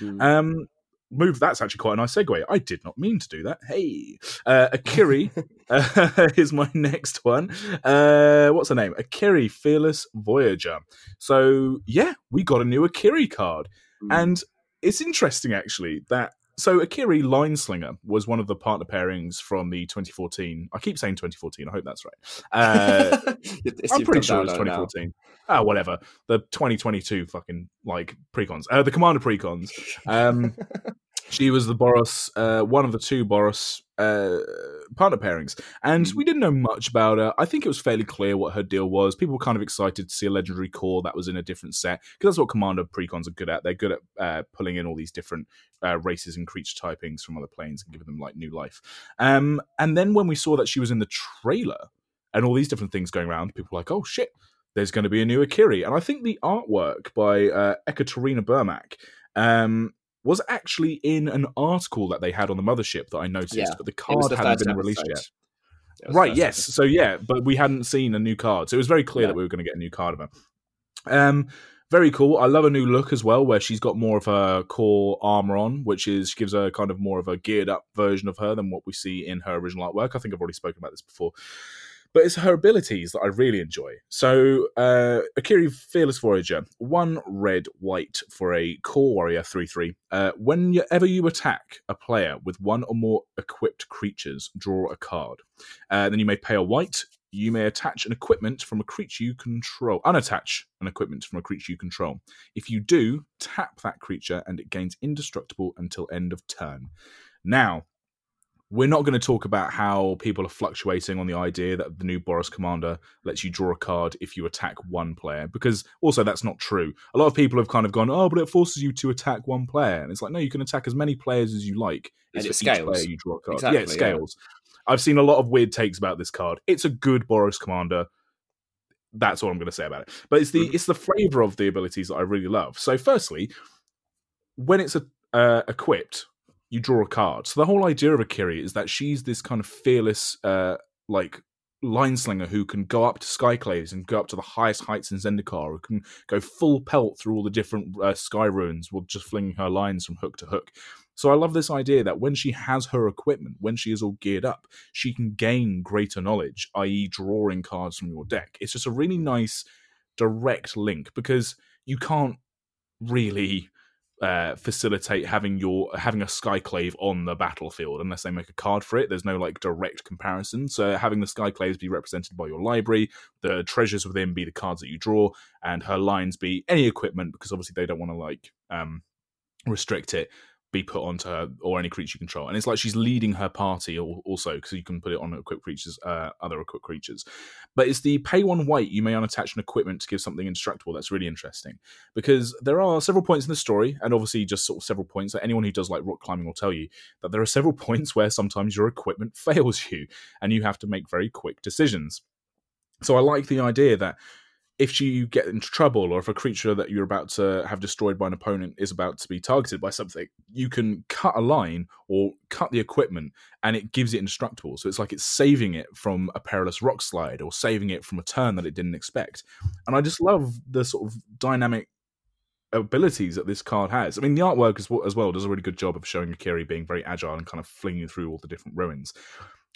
Mm. Um, move. That's actually quite a nice segue. I did not mean to do that. Hey, uh, Akiri *laughs* uh, *laughs* is my next one. Uh, what's her name? Akiri, Fearless Voyager. So yeah, we got a new Akiri card. Mm. And it's interesting actually that so Akiri Lineslinger was one of the partner pairings from the 2014. I keep saying 2014. I hope that's right. Uh, *laughs* I'm pretty sure it's on it now. 2014. Ah, whatever. The 2022 fucking like precons. Uh, the Commander precons. Um, *laughs* she was the Boros, uh, one of the two Boros uh, partner pairings, and Mm. we didn't know much about her. I think it was fairly clear what her deal was. People were kind of excited to see a legendary Kor that was in a different set because that's what Commander precons are good at. They're good at uh, pulling in all these different uh, races and creature typings from other planes and giving them like new life. Um, and then when we saw that she was in the trailer and all these different things going around, people were like, "Oh shit!" There's going to be a new Akiri, and I think the artwork by uh, Ekaterina Burmak um, was actually in an article that they had on the mothership that I noticed, Yeah, but the card the hadn't been released episode. yet. It was the Right, yes. episode. So yeah, but we hadn't seen a new card. So it was very clear Yeah. that we were going to get a new card of her. Um very cool. I love a new look as well, where she's got more of her Kor armor on, which is gives her kind of more of a geared up version of her than what we see in her original artwork. I think I've already spoken about this before. But it's her abilities that I really enjoy. So, uh, Akiri Fearless Voyager, one red, white for a Kor warrior 3 3. Uh, whenever you attack a player with one or more equipped creatures, draw a card. Uh, then you may pay a white. You may attach an equipment from a creature you control. Unattach an equipment from a creature you control. If you do, tap that creature and it gains indestructible until end of turn. Now, we're not going to talk about how people are fluctuating on the idea that the new Boros Commander lets you draw a card if you attack one player, because also that's not true. A lot of people have kind of gone, oh, but it forces you to attack one player. And it's like, no, you can attack as many players as you like. And it scales. you draw a card. Exactly, yeah, it yeah. scales. I've seen a lot of weird takes about this card. It's a good Boros Commander. That's all I'm going to say about it. But it's the Mhm. it's the flavor of the abilities that I really love. So, firstly, when it's a, uh, equipped, you draw a card. So the whole idea of Akiri is that she's this kind of fearless, uh, like line slinger who can go up to skyclaves and go up to the highest heights in Zendikar, who can go full pelt through all the different uh, sky ruins with just flinging her lines from hook to hook. So I love this idea that when she has her equipment, when she is all geared up, she can gain greater knowledge, i.e., drawing cards from your deck. It's just a really nice direct link because you can't really uh, facilitate having your having a skyclave on the battlefield unless they make a card for it. There's no like direct comparison. So having the skyclaves be represented by your library, the treasures within be the cards that you draw, and her lines be any equipment because obviously they don't want to like um, restrict it be put onto her or any creature you control. And it's like she's leading her party also because you can put it on equipped creatures, uh, other equipped creatures. But it's the pay one white. You may unattach an equipment to give something indestructible That's really interesting because there are several points in the story, and obviously just sort of several points that anyone who does like rock climbing will tell you that there are several *laughs* points where sometimes your equipment *laughs* fails you, and you have to make very quick decisions. So I like the idea that if you get into trouble or if a creature that you're about to have destroyed by an opponent is about to be targeted by something, you can cut a line or cut the equipment and it gives it indestructible. So it's like it's saving it from a perilous rock slide or saving it from a turn that it didn't expect. And I just love the sort of dynamic abilities that this card has. I mean, the artwork as well, as well does a really good job of showing Akiri being very agile and kind of flinging through all the different ruins.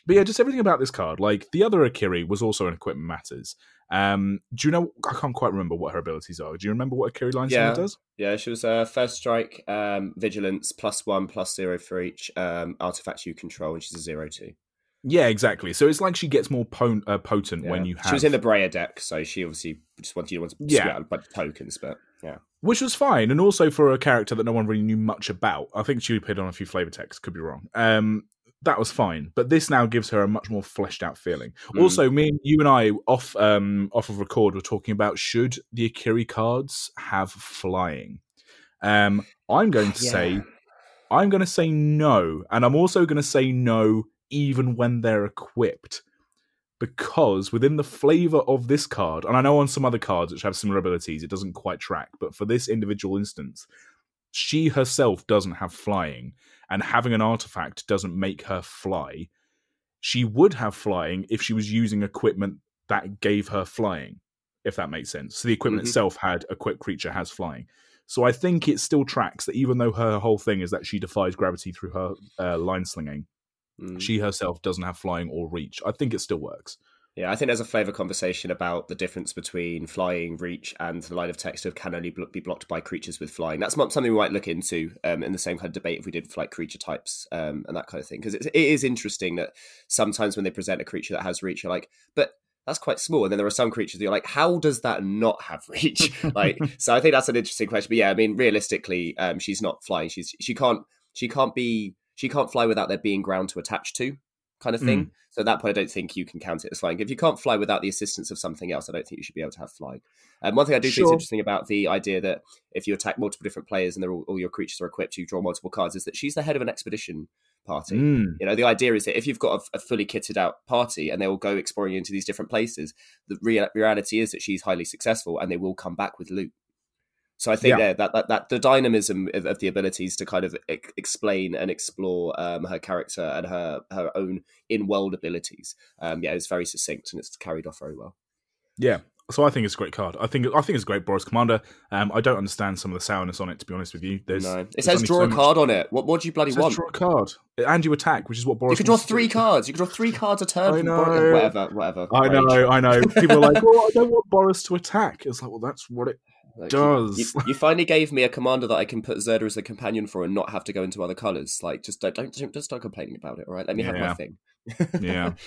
But yeah, just everything about this card. Like the other Akiri was also an Equipment Matters. Um, do you know? I can't quite remember what her abilities are. Do you remember what Akiri Line Yeah. does? Yeah, she was uh, first strike, um, vigilance, plus one, plus zero for each um, artifact you control, and she's a zero two. Yeah, exactly. So it's like she gets more po- uh, potent Yeah. when you have. She was in the Breya deck, so she obviously just wanted you to want to Yeah. out a bunch of tokens, but yeah. which was fine, and also for a character that no one really knew much about. I think she appeared on a few flavor texts, could be wrong. Um, that was fine, but this now gives her a much more fleshed out feeling. Mm. Also, me and you and I off um off of record were talking about should the Akiri cards have flying. Um, I'm going to say I'm going to say no, and I'm also going to say no even when they're equipped. Because within the flavor of this card, and I know on some other cards which have similar abilities, it doesn't quite track, but for this individual instance, she herself doesn't have flying, and having an artifact doesn't make her fly. She would have flying if she was using equipment that gave her flying, if that makes sense. So the equipment Mhm. itself had a quick creature has flying. So I think it still tracks that even though her whole thing is that she defies gravity through her uh, line slinging, Mm. she herself doesn't have flying or reach. I think it still works. Yeah, I think there's a flavor conversation about the difference between flying, reach, and the line of text of can only be blocked by creatures with flying. That's something we might look into um, in the same kind of debate if we did for like creature types um, and that kind of thing. Because it is interesting that sometimes when they present a creature that has reach, you're like, but that's quite small. And then there are some creatures that you're like, how does that not have *laughs* reach? like, *laughs* so I think that's an interesting question. But yeah, I mean, realistically, um, she's not flying. She's she can't she can't be she can't fly without there being ground to attach to, kind of thing. So at that point, I don't think you can count it as flying. If you can't fly without the assistance of something else, I don't think you should be able to have flying. Um, one thing I do think is interesting about the idea that if you attack multiple different players and they're all, all your creatures are equipped, you draw multiple cards, is that she's the head of an expedition party. Mm. You know, the idea is that if you've got a, a fully kitted out party and they will go exploring into these different places, the rea- reality is that she's highly successful and they will come back with loot. So I think Yeah. that, that that the dynamism of, of the abilities to kind of e- explain and explore um, her character and her her own in world abilities, um, yeah, is very succinct and it's carried off very well. Yeah. So I think it's a great card. I think I think it's a great Boros Commander. Um, I don't understand some of the sourness on it, to be honest with you. There's, no, it there's says draw so a much- card on it. What what do you bloody It says want? draw a card and you attack, which is what Boros. If you can draw three cards. You can draw three cards a turn. I from know. Bor- whatever, whatever. I Rage. know, I know. People are like, "Well, *laughs* I don't want Boros to attack." It's like, well, that's what it. Like, does. You, you finally gave me a commander that I can put Zirda as a companion for and not have to go into other colors. Like, just don't, don't just start complaining about it. All right, let me have my thing. Yeah. *laughs*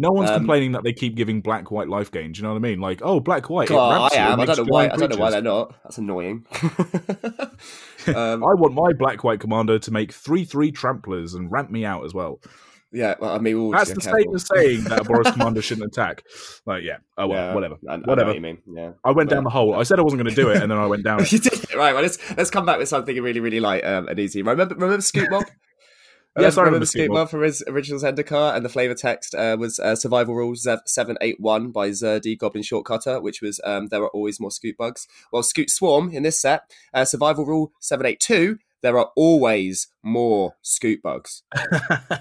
No one's Um, complaining that they keep giving black white life gain. Do you know what I mean? Like, oh, black white. God, I am. I don't know why. I don't know why they're not. That's annoying. *laughs* *laughs* um, I want my black white commander to make three three tramplers and ramp me out as well. Yeah, well, I mean, we'll That's yeah, the careful. same saying that a Boros *laughs* commander shouldn't attack. Like, yeah, oh well, Yeah, whatever. I, I Whatever. what you mean. Yeah. I went down the hole. I said I wasn't going to do it, and then I went down. *laughs* you did it. right. Well, let's let's come back with something really, really light um, and easy. Remember, remember Scute Mob? *laughs* Yes, I remember Scoot Scute Mob from his original Zendikar, and the flavor text uh, was uh, Survival eight one by Zurdi Goblin Shortcutter, which was um, there are always more Scoot bugs. Well, Scute Swarm in this set, uh, Survival Rule seven eight two. There are always more scoot bugs *laughs*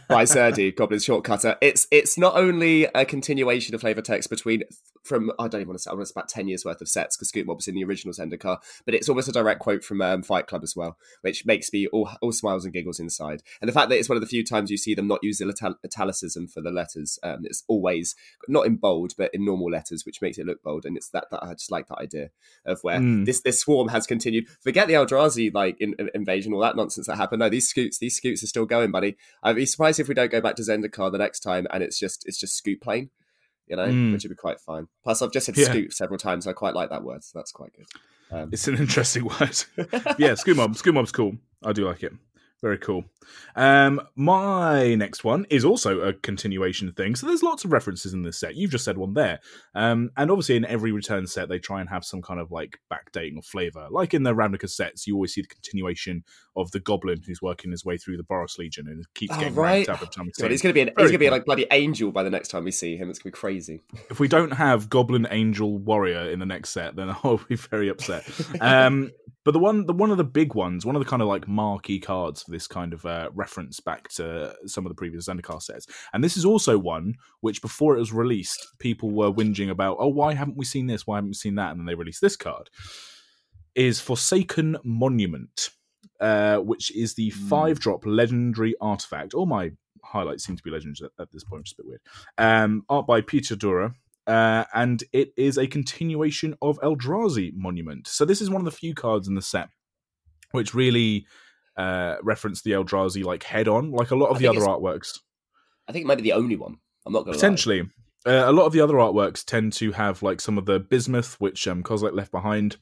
by Zurdi, Goblin Shortcutter. It's it's not only a continuation of flavor text between from I don't even want to say I want to say about ten years worth of sets because Scute Mob was in the original Zendikar, but it's almost a direct quote from um, Fight Club as well, which makes me all, all smiles and giggles inside. And the fact that it's one of the few times you see them not use the ital- italicism for the letters, um, it's always not in bold but in normal letters, which makes it look bold. And it's that that I just like that idea of where Mm. this this swarm has continued. Forget the Eldrazi like in, in- invasion, all that nonsense that happened. No, these scoots, these scoots are still going, buddy. I'd be surprised if we don't go back to Zendikar the next time and it's just it's just scoot plane, you know, Mm. which would be quite fine. Plus, I've just said Yeah. scoot several times. I quite like that word, so that's quite good. Um, It's an interesting *laughs* word. *laughs* yeah, Scute Mob. Scute Mob's cool. I do like it. Very cool. Um, my next one is also a continuation thing. So there's lots of references in this set. You've just said one there. Um, and obviously in every return set, they try and have some kind of like backdating or flavor. Like in the Ravnica sets, you always see the continuation of the goblin who's working his way through the Boros Legion and keeps Oh, getting right. ranked up every time we see God, he's gonna be an, he's gonna be cool. like bloody angel by the next time we see him. It's gonna be crazy. If we don't have Goblin Angel Warrior in the next set, then *laughs* I'll be very upset. um, but the one, the one of the big ones, one of the kind of like marquee cards this kind of uh, reference back to some of the previous Zendikar sets, and this is also one which before it was released, people were whinging about, oh, why haven't we seen this? Why haven't we seen that? And then they released this card. Is Forsaken Monument, uh, which is the Hmm. five drop legendary artifact. All my highlights seem to be legends at, at this point, which is a bit weird. Um, art by Peter Dura, uh, and it is a continuation of Eldrazi Monument. So this is one of the few cards in the set which really uh, reference the Eldrazi like head on, like a lot of I the other artworks. I think it might be the only one. I'm not gonna lie. Potentially. Uh, a lot of the other artworks tend to have like some of the bismuth, which um, Kozilek left behind,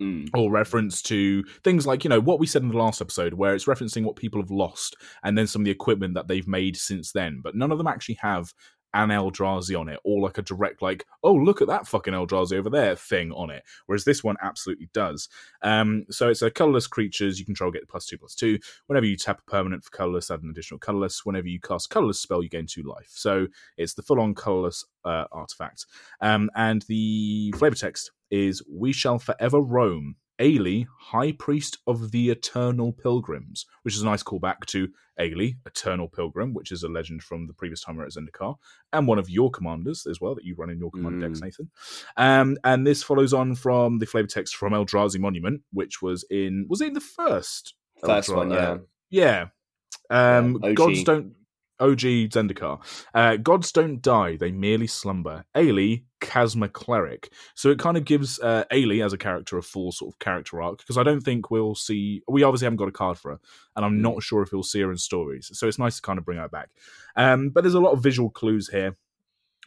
Mm. or reference to things like you know what we said in the last episode where it's referencing what people have lost and then some of the equipment that they've made since then but none of them actually have an Eldrazi on it or like a direct like oh look at that fucking Eldrazi over there thing on it whereas this one absolutely does. Um so it's a colorless creatures you control get plus two plus two. Whenever you tap a permanent for colorless add an additional colorless. Whenever you cast colorless spell you gain two life. So it's the full-on colorless uh, artifact. Um and the flavor text is we shall forever roam Ayli, High Priest of the Eternal Pilgrims, which is a nice callback to Ayli, Eternal Pilgrim, which is a legend from the previous time we were at Zendikar, and one of your commanders as well that you run in your commander decks, Mm. Nathan. Um, and this follows on from the flavor text from Eldrazi Monument, which was in was it in the first First one, yeah. uh, yeah. Um, Yeah, gods don't. OG Zendikar. Uh, gods don't die; they merely slumber. Ayli, Chasma Cleric. So it kind of gives uh, Ayli as a character a full sort of character arc because I don't think we'll see. We obviously haven't got a card for her, and I'm Mm. not sure if we'll see her in stories. So it's nice to kind of bring her back. Um, but there's a lot of visual clues here.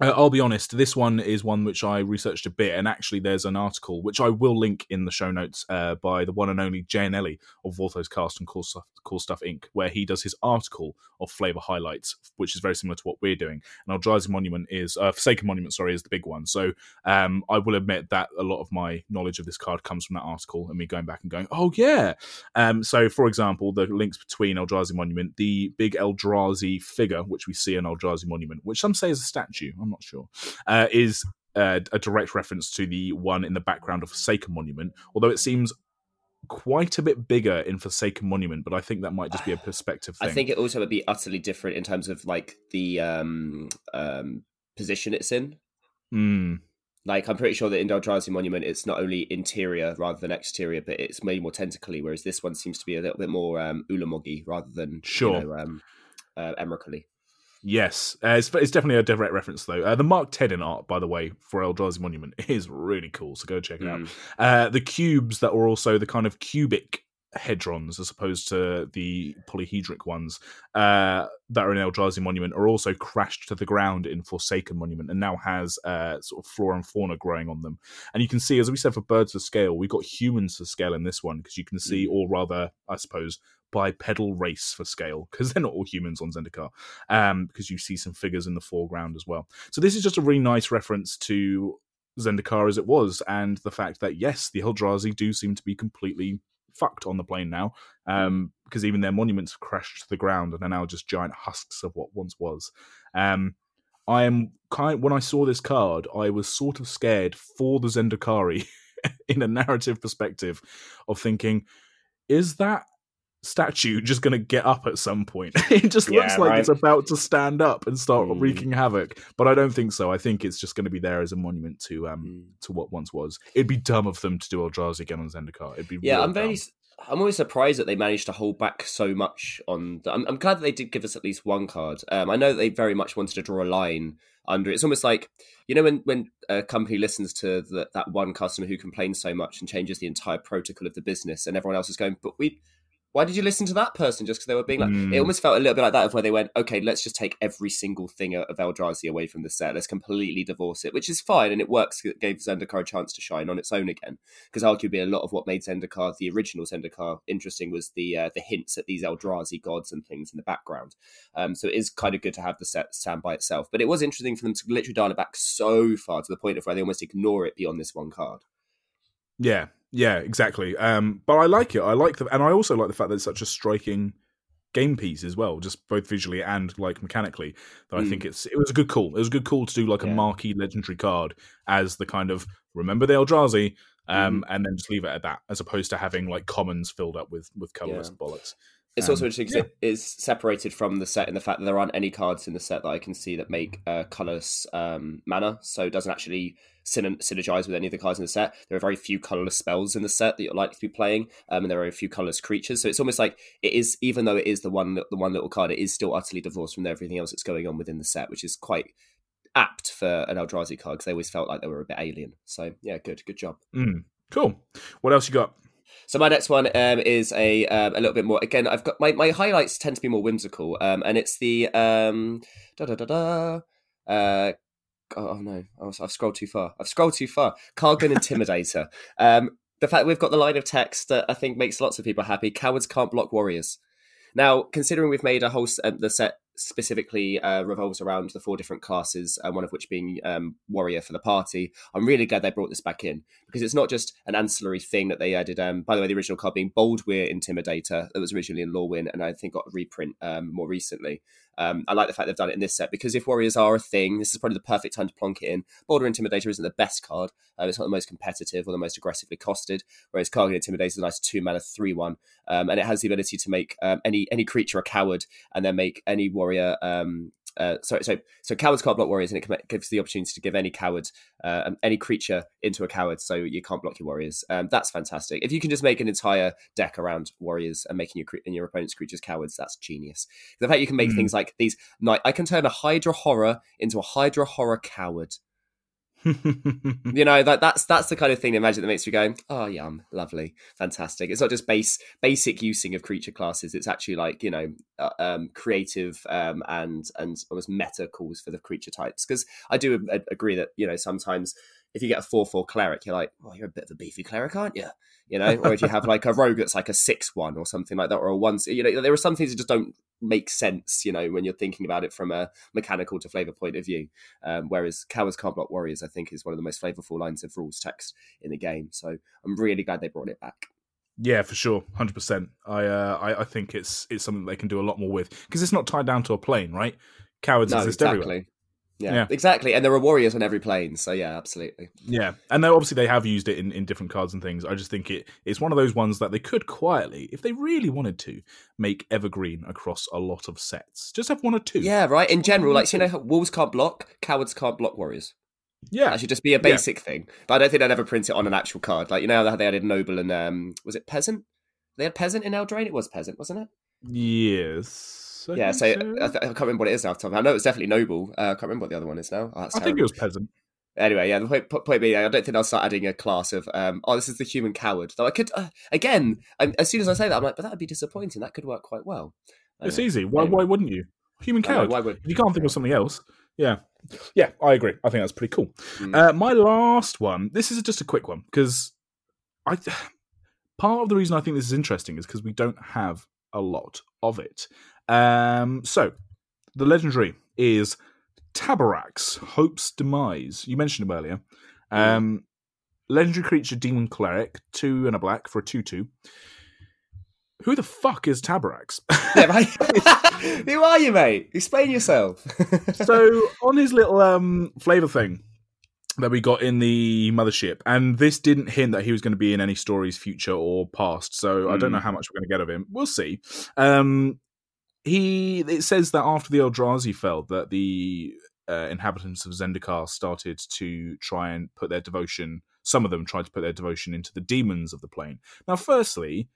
Uh, I'll be honest, this one is one which I researched a bit, and actually, there's an article which I will link in the show notes uh, by the one and only Jay Annelli of Vorthos Cast and Cool Stuff, cool Stuff Inc., where he does his article of flavor highlights, which is very similar to what we're doing. And Eldrazi Monument is, uh, Forsaken Monument, sorry, is the big one. So um, I will admit that a lot of my knowledge of this card comes from that article and me going back and going, oh, yeah. Um, so, for example, the links between Eldrazi Monument, the big Eldrazi figure, which we see in Eldrazi Monument, which some say is a statue, I'm not sure, uh, is uh, a direct reference to the one in the background of Forsaken Monument, although it seems quite a bit bigger in Forsaken Monument, but I think that might just be a *sighs* perspective thing. I think it also would be utterly different in terms of like the um, um, position it's in. Mm, Like I'm pretty sure that in Eldrazi Monument it's not only interior rather than exterior, but it's made more tentacly, whereas this one seems to be a little bit more um, Ulamogi rather than Sure. you know, um, uh. Yes, uh, it's, it's definitely a direct reference though. Uh, the Mark Tedin art, by the way, for Eldrazi Monument *laughs* is really cool. So go check it out. Mm. Uh, the cubes that were also the kind of cubic hedrons, as opposed to the polyhedric ones uh, that are in Eldrazi Monument, are also crashed to the ground in Forsaken Monument, and now has uh, sort of flora and fauna growing on them. And you can see, as we said, for birds of scale, we've got humans to scale in this one because you can see, Mm. or rather, I suppose, bipedal race for scale because they're not all humans on Zendikar. Um, because you see some figures in the foreground as well. So this is just a really nice reference to Zendikar as it was, and the fact that yes, the Eldrazi do seem to be completely fucked on the plane now, um, because even their monuments have crashed to the ground and are now just giant husks of what once was. Um, I am kind. When I saw this card, I was sort of scared for the Zendikari *laughs* in a narrative perspective of thinking, is that statue just going to get up at some point? *laughs* it just looks like right. it's about to stand up and start Mm. wreaking havoc, but I don't think so. I think it's just going to be there as a monument to um Mm. to what once was. It'd be dumb of them to do Eldrazi again on Zendikar. It'd be Yeah, I'm very. I'm always surprised that they managed to hold back so much on. The, I'm, I'm glad that they did give us at least one card. Um, I know that they very much wanted to draw a line under it. It's almost like you know when when a company listens to the, that one customer who complains so much and changes the entire protocol of the business, and everyone else is going, but we why did you listen to that person? Just because they were being like Mm. it almost felt a little bit like that of where they went okay let's just take every single thing of Eldrazi away from the set. Let's completely divorce it which is fine and it works it gave Zendikar a chance to shine on its own again. Because arguably a lot of what made Zendikar the original Zendikar interesting was the uh, the hints at these Eldrazi gods and things in the background. Um, so it is kind of good to have the set stand by itself but it was interesting for them to literally dial it back so far to the point of where they almost ignore it beyond this one card. Yeah, yeah, exactly. Um, but I like it. I like the, and I also like the fact that it's such a striking game piece as well, just both visually and like mechanically. That I Mm. think it's it was a good call. It was a good call to do like a marquee legendary card as the kind of remember the Eldrazi, um, Mm-hmm. and then just leave it at that, as opposed to having like commons filled up with with colorless Yeah. bollocks. It's Um, also interesting because it is separated from the set in the fact that there aren't any cards in the set that I can see that make uh, colorless um, mana, so it doesn't actually syn- synergize with any of the cards in the set. There are very few colorless spells in the set that you're likely to be playing, um, and there are a few colorless creatures. So it's almost like it is, even though it is the one the one little card, it is still utterly divorced from everything else that's going on within the set, which is quite apt for an Eldrazi card because they always felt like they were a bit alien. So yeah, good, good job. Mm, cool. What else you got? So my next one um, is a um, a little bit more. Again, I've got my, my highlights tend to be more whimsical, um, and it's the um, da da da da. Uh, oh, oh no, was, I've scrolled too far. I've scrolled too far. Kargan Intimidator. *laughs* um, the fact we've got the line of text that I think makes lots of people happy. Cowards can't block warriors. Now, considering we've made a whole um, the set specifically uh, revolves around the four different classes, uh, one of which being um, warrior for the party. I'm really glad they brought this back in because it's not just an ancillary thing that they added. Um, by the way, the original card being Boldwyr Intimidator that was originally in Lorwyn and I think got a reprint um, more recently. Um, I like the fact they've done it in this set because if warriors are a thing, this is probably the perfect time to plonk it in. Boldwyr Intimidator isn't the best card; uh, it's not the most competitive or the most aggressively costed. Whereas Kargan Intimidator is a nice two mana three one, um, and it has the ability to make um, any any creature a coward, and then make any warrior. Uh, sorry, so so cowards can't block warriors, and it gives the opportunity to give any coward, uh, um, any creature into a coward, so you can't block your warriors. Um, that's fantastic. If you can just make an entire deck around warriors and making your and your opponent's creatures cowards, that's genius. The fact you can make Mm. things like these, night I can turn a Hydra horror into a Hydra horror coward. *laughs* You know that that's that's the kind of thing in Magic that makes you go, oh yum, lovely, fantastic. It's not just base basic using of creature classes. It's actually like you know uh, um, creative um, and and almost meta calls for the creature types. Because I do a- agree that you know sometimes if you get a four four cleric, you're like, well, you're a bit of a beefy cleric, aren't you? You know, or if you have *laughs* like a rogue that's like a six one or something like that, or a one, you know, there are some things that just don't make sense. You know, when you're thinking about it from a mechanical to flavor point of view. Um, whereas Cowards Can't Block Warriors, I think, is one of the most flavorful lines of rules text in the game. So I'm really glad they brought it back. Yeah, for sure, hundred percent. I, uh, I I think it's it's something they can do a lot more with because it's not tied down to a plane, right? Cowards no, exist exactly. everywhere. Yeah, Yeah. exactly. And there are warriors on every plane. So yeah, absolutely. Yeah, and they obviously they have used it in, in different cards and things. I just think it it's one of those ones that they could quietly, if they really wanted to, make evergreen across a lot of sets. Just have one or two. Yeah, right. In general, like so you know, wolves can't block, cowards can't block warriors. yeah, That should just be a basic thing. But I don't think they'd ever print it on an actual card. Like you know how they added noble and um, was it peasant? They had peasant in Eldraine. It was peasant, wasn't it? yes. I yeah. So I, th- I can't remember what it is now. off the top of my head. I know it was definitely noble. Uh, I can't remember what the other one is now. Oh, I think it was peasant. Anyway, yeah, the point, being, I don't think I'll start adding a class of, um, oh, this is the human coward. Though I could, uh, again, um, as soon as I say that, I'm like, but that would be disappointing. That could work quite well. It's easy. Why anyway. why wouldn't you? Human I know, coward. why would you can't think of something else, yeah, yeah, I agree. I think that's pretty cool. Mm. Uh, my last one. This is just a quick one because I *sighs* part of the reason I think this is interesting is because we don't have a lot of it. Um, so the legendary is Taborax, Hope's Demise. You mentioned him earlier. Um, legendary creature, demon cleric, two and a black for a two-two. Who the fuck is Taborax? *laughs* yeah, right. *laughs* Who are you, mate? Explain yourself. *laughs* so on his little um flavor thing that we got in the mothership and this didn't hint that he was going to be in any stories future or past so i don't know Mm. how much we're going to get of him we'll see um he it says that after the eldrazi fell that the uh, inhabitants of zendikar started to try and put their devotion some of them tried to put their devotion into the demons of the plane. Now firstly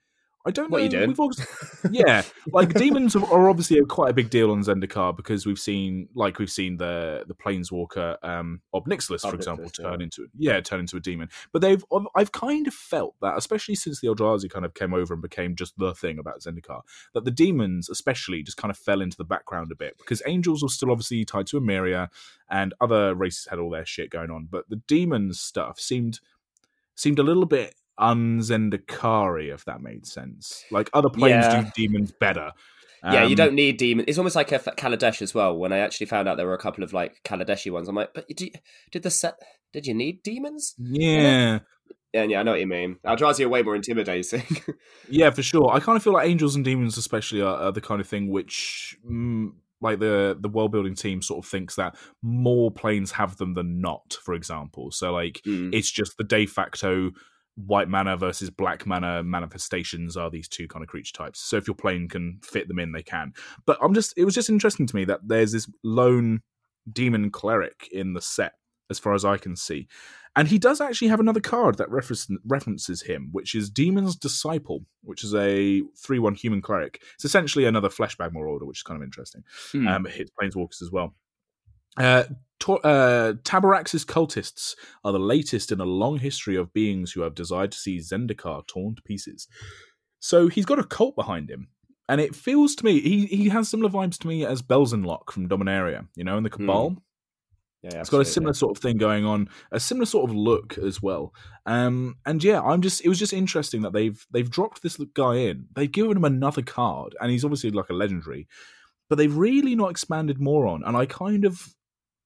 I don't What know. you doing? We've always, *laughs* yeah, like demons are- obviously a, quite a big deal on Zendikar because we've seen, like, we've seen the the planeswalker um, Ob Nixilis, for example, Nixilis, yeah. turn into yeah, turn into a demon. But they've, I've kind of felt that, especially since the Eldrazi kind of came over and became just the thing about Zendikar, that the demons, especially, just kind of fell into the background a bit because angels were still obviously tied to Emeria, and other races had all their shit going on, but the demons stuff seemed seemed a little bit unzendikari, if that made sense. Like other planes Yeah. do demons better. yeah, you Um, don't need demon. It's almost like a Kaladesh as well. When I actually found out there were a couple of like Kaladeshi ones, I'm like, but did, did the set? Did you need demons? Yeah, Yeah, yeah, I know what you mean. Eldrazi are way more intimidating. *laughs* yeah, for sure. I kind of feel like angels and demons, especially, are, are the kind of thing which, mm, like the the world building team, sort of thinks that more planes have them than not. For example, so like Mm. it's just the de facto white mana versus black mana manifestations are these two kind of creature types. So if your plane can fit them in, they can. But I'm just it was just interesting to me that there's this lone demon cleric in the set, as far as I can see. And he does actually have another card that reference, references him, which is Demon's Disciple, which is a 3 1 human cleric. It's essentially another Fleshbag Marauder, which is kind of interesting. Hmm. Um, it hits Planeswalkers as well. Uh, to- uh, Taborax's cultists are the latest in a long history of beings who have desired to see Zendikar torn to pieces. So he's got a cult behind him. And it feels to me, he, he has similar vibes to me as Belzenlock from Dominaria, you know, in the Cabal. yeah, It's got a similar sort of thing going on, a similar sort of look as well. Um, and yeah, I'm just it was just interesting that they've they've dropped this guy in. They've given him another card, and he's obviously like a legendary, but they've really not expanded more on. And I kind of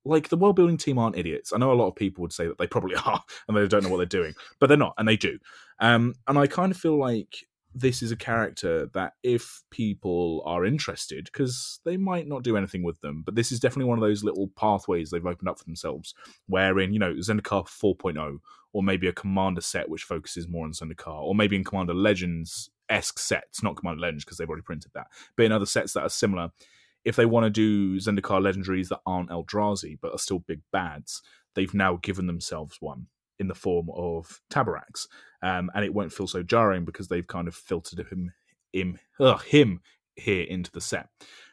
like the world building team aren't idiots. I know a lot of people would say that they probably *laughs* are, and they don't know what they're doing, but they're not, and they do. Um, and I kind of feel like this is a character that if people are interested, because they might not do anything with them, but this is definitely one of those little pathways they've opened up for themselves, wherein, you know, Zendikar 4.0, or maybe a Commander set which focuses more on Zendikar, or maybe in Commander Legends esque sets, not Commander Legends because they've already printed that, but in other sets that are similar, if they want to do Zendikar legendaries that aren't Eldrazi but are still big bads, they've now given themselves one in the form of Taborax, um, and it won't feel so jarring because they've kind of filtered him, him, ugh, him here into the set.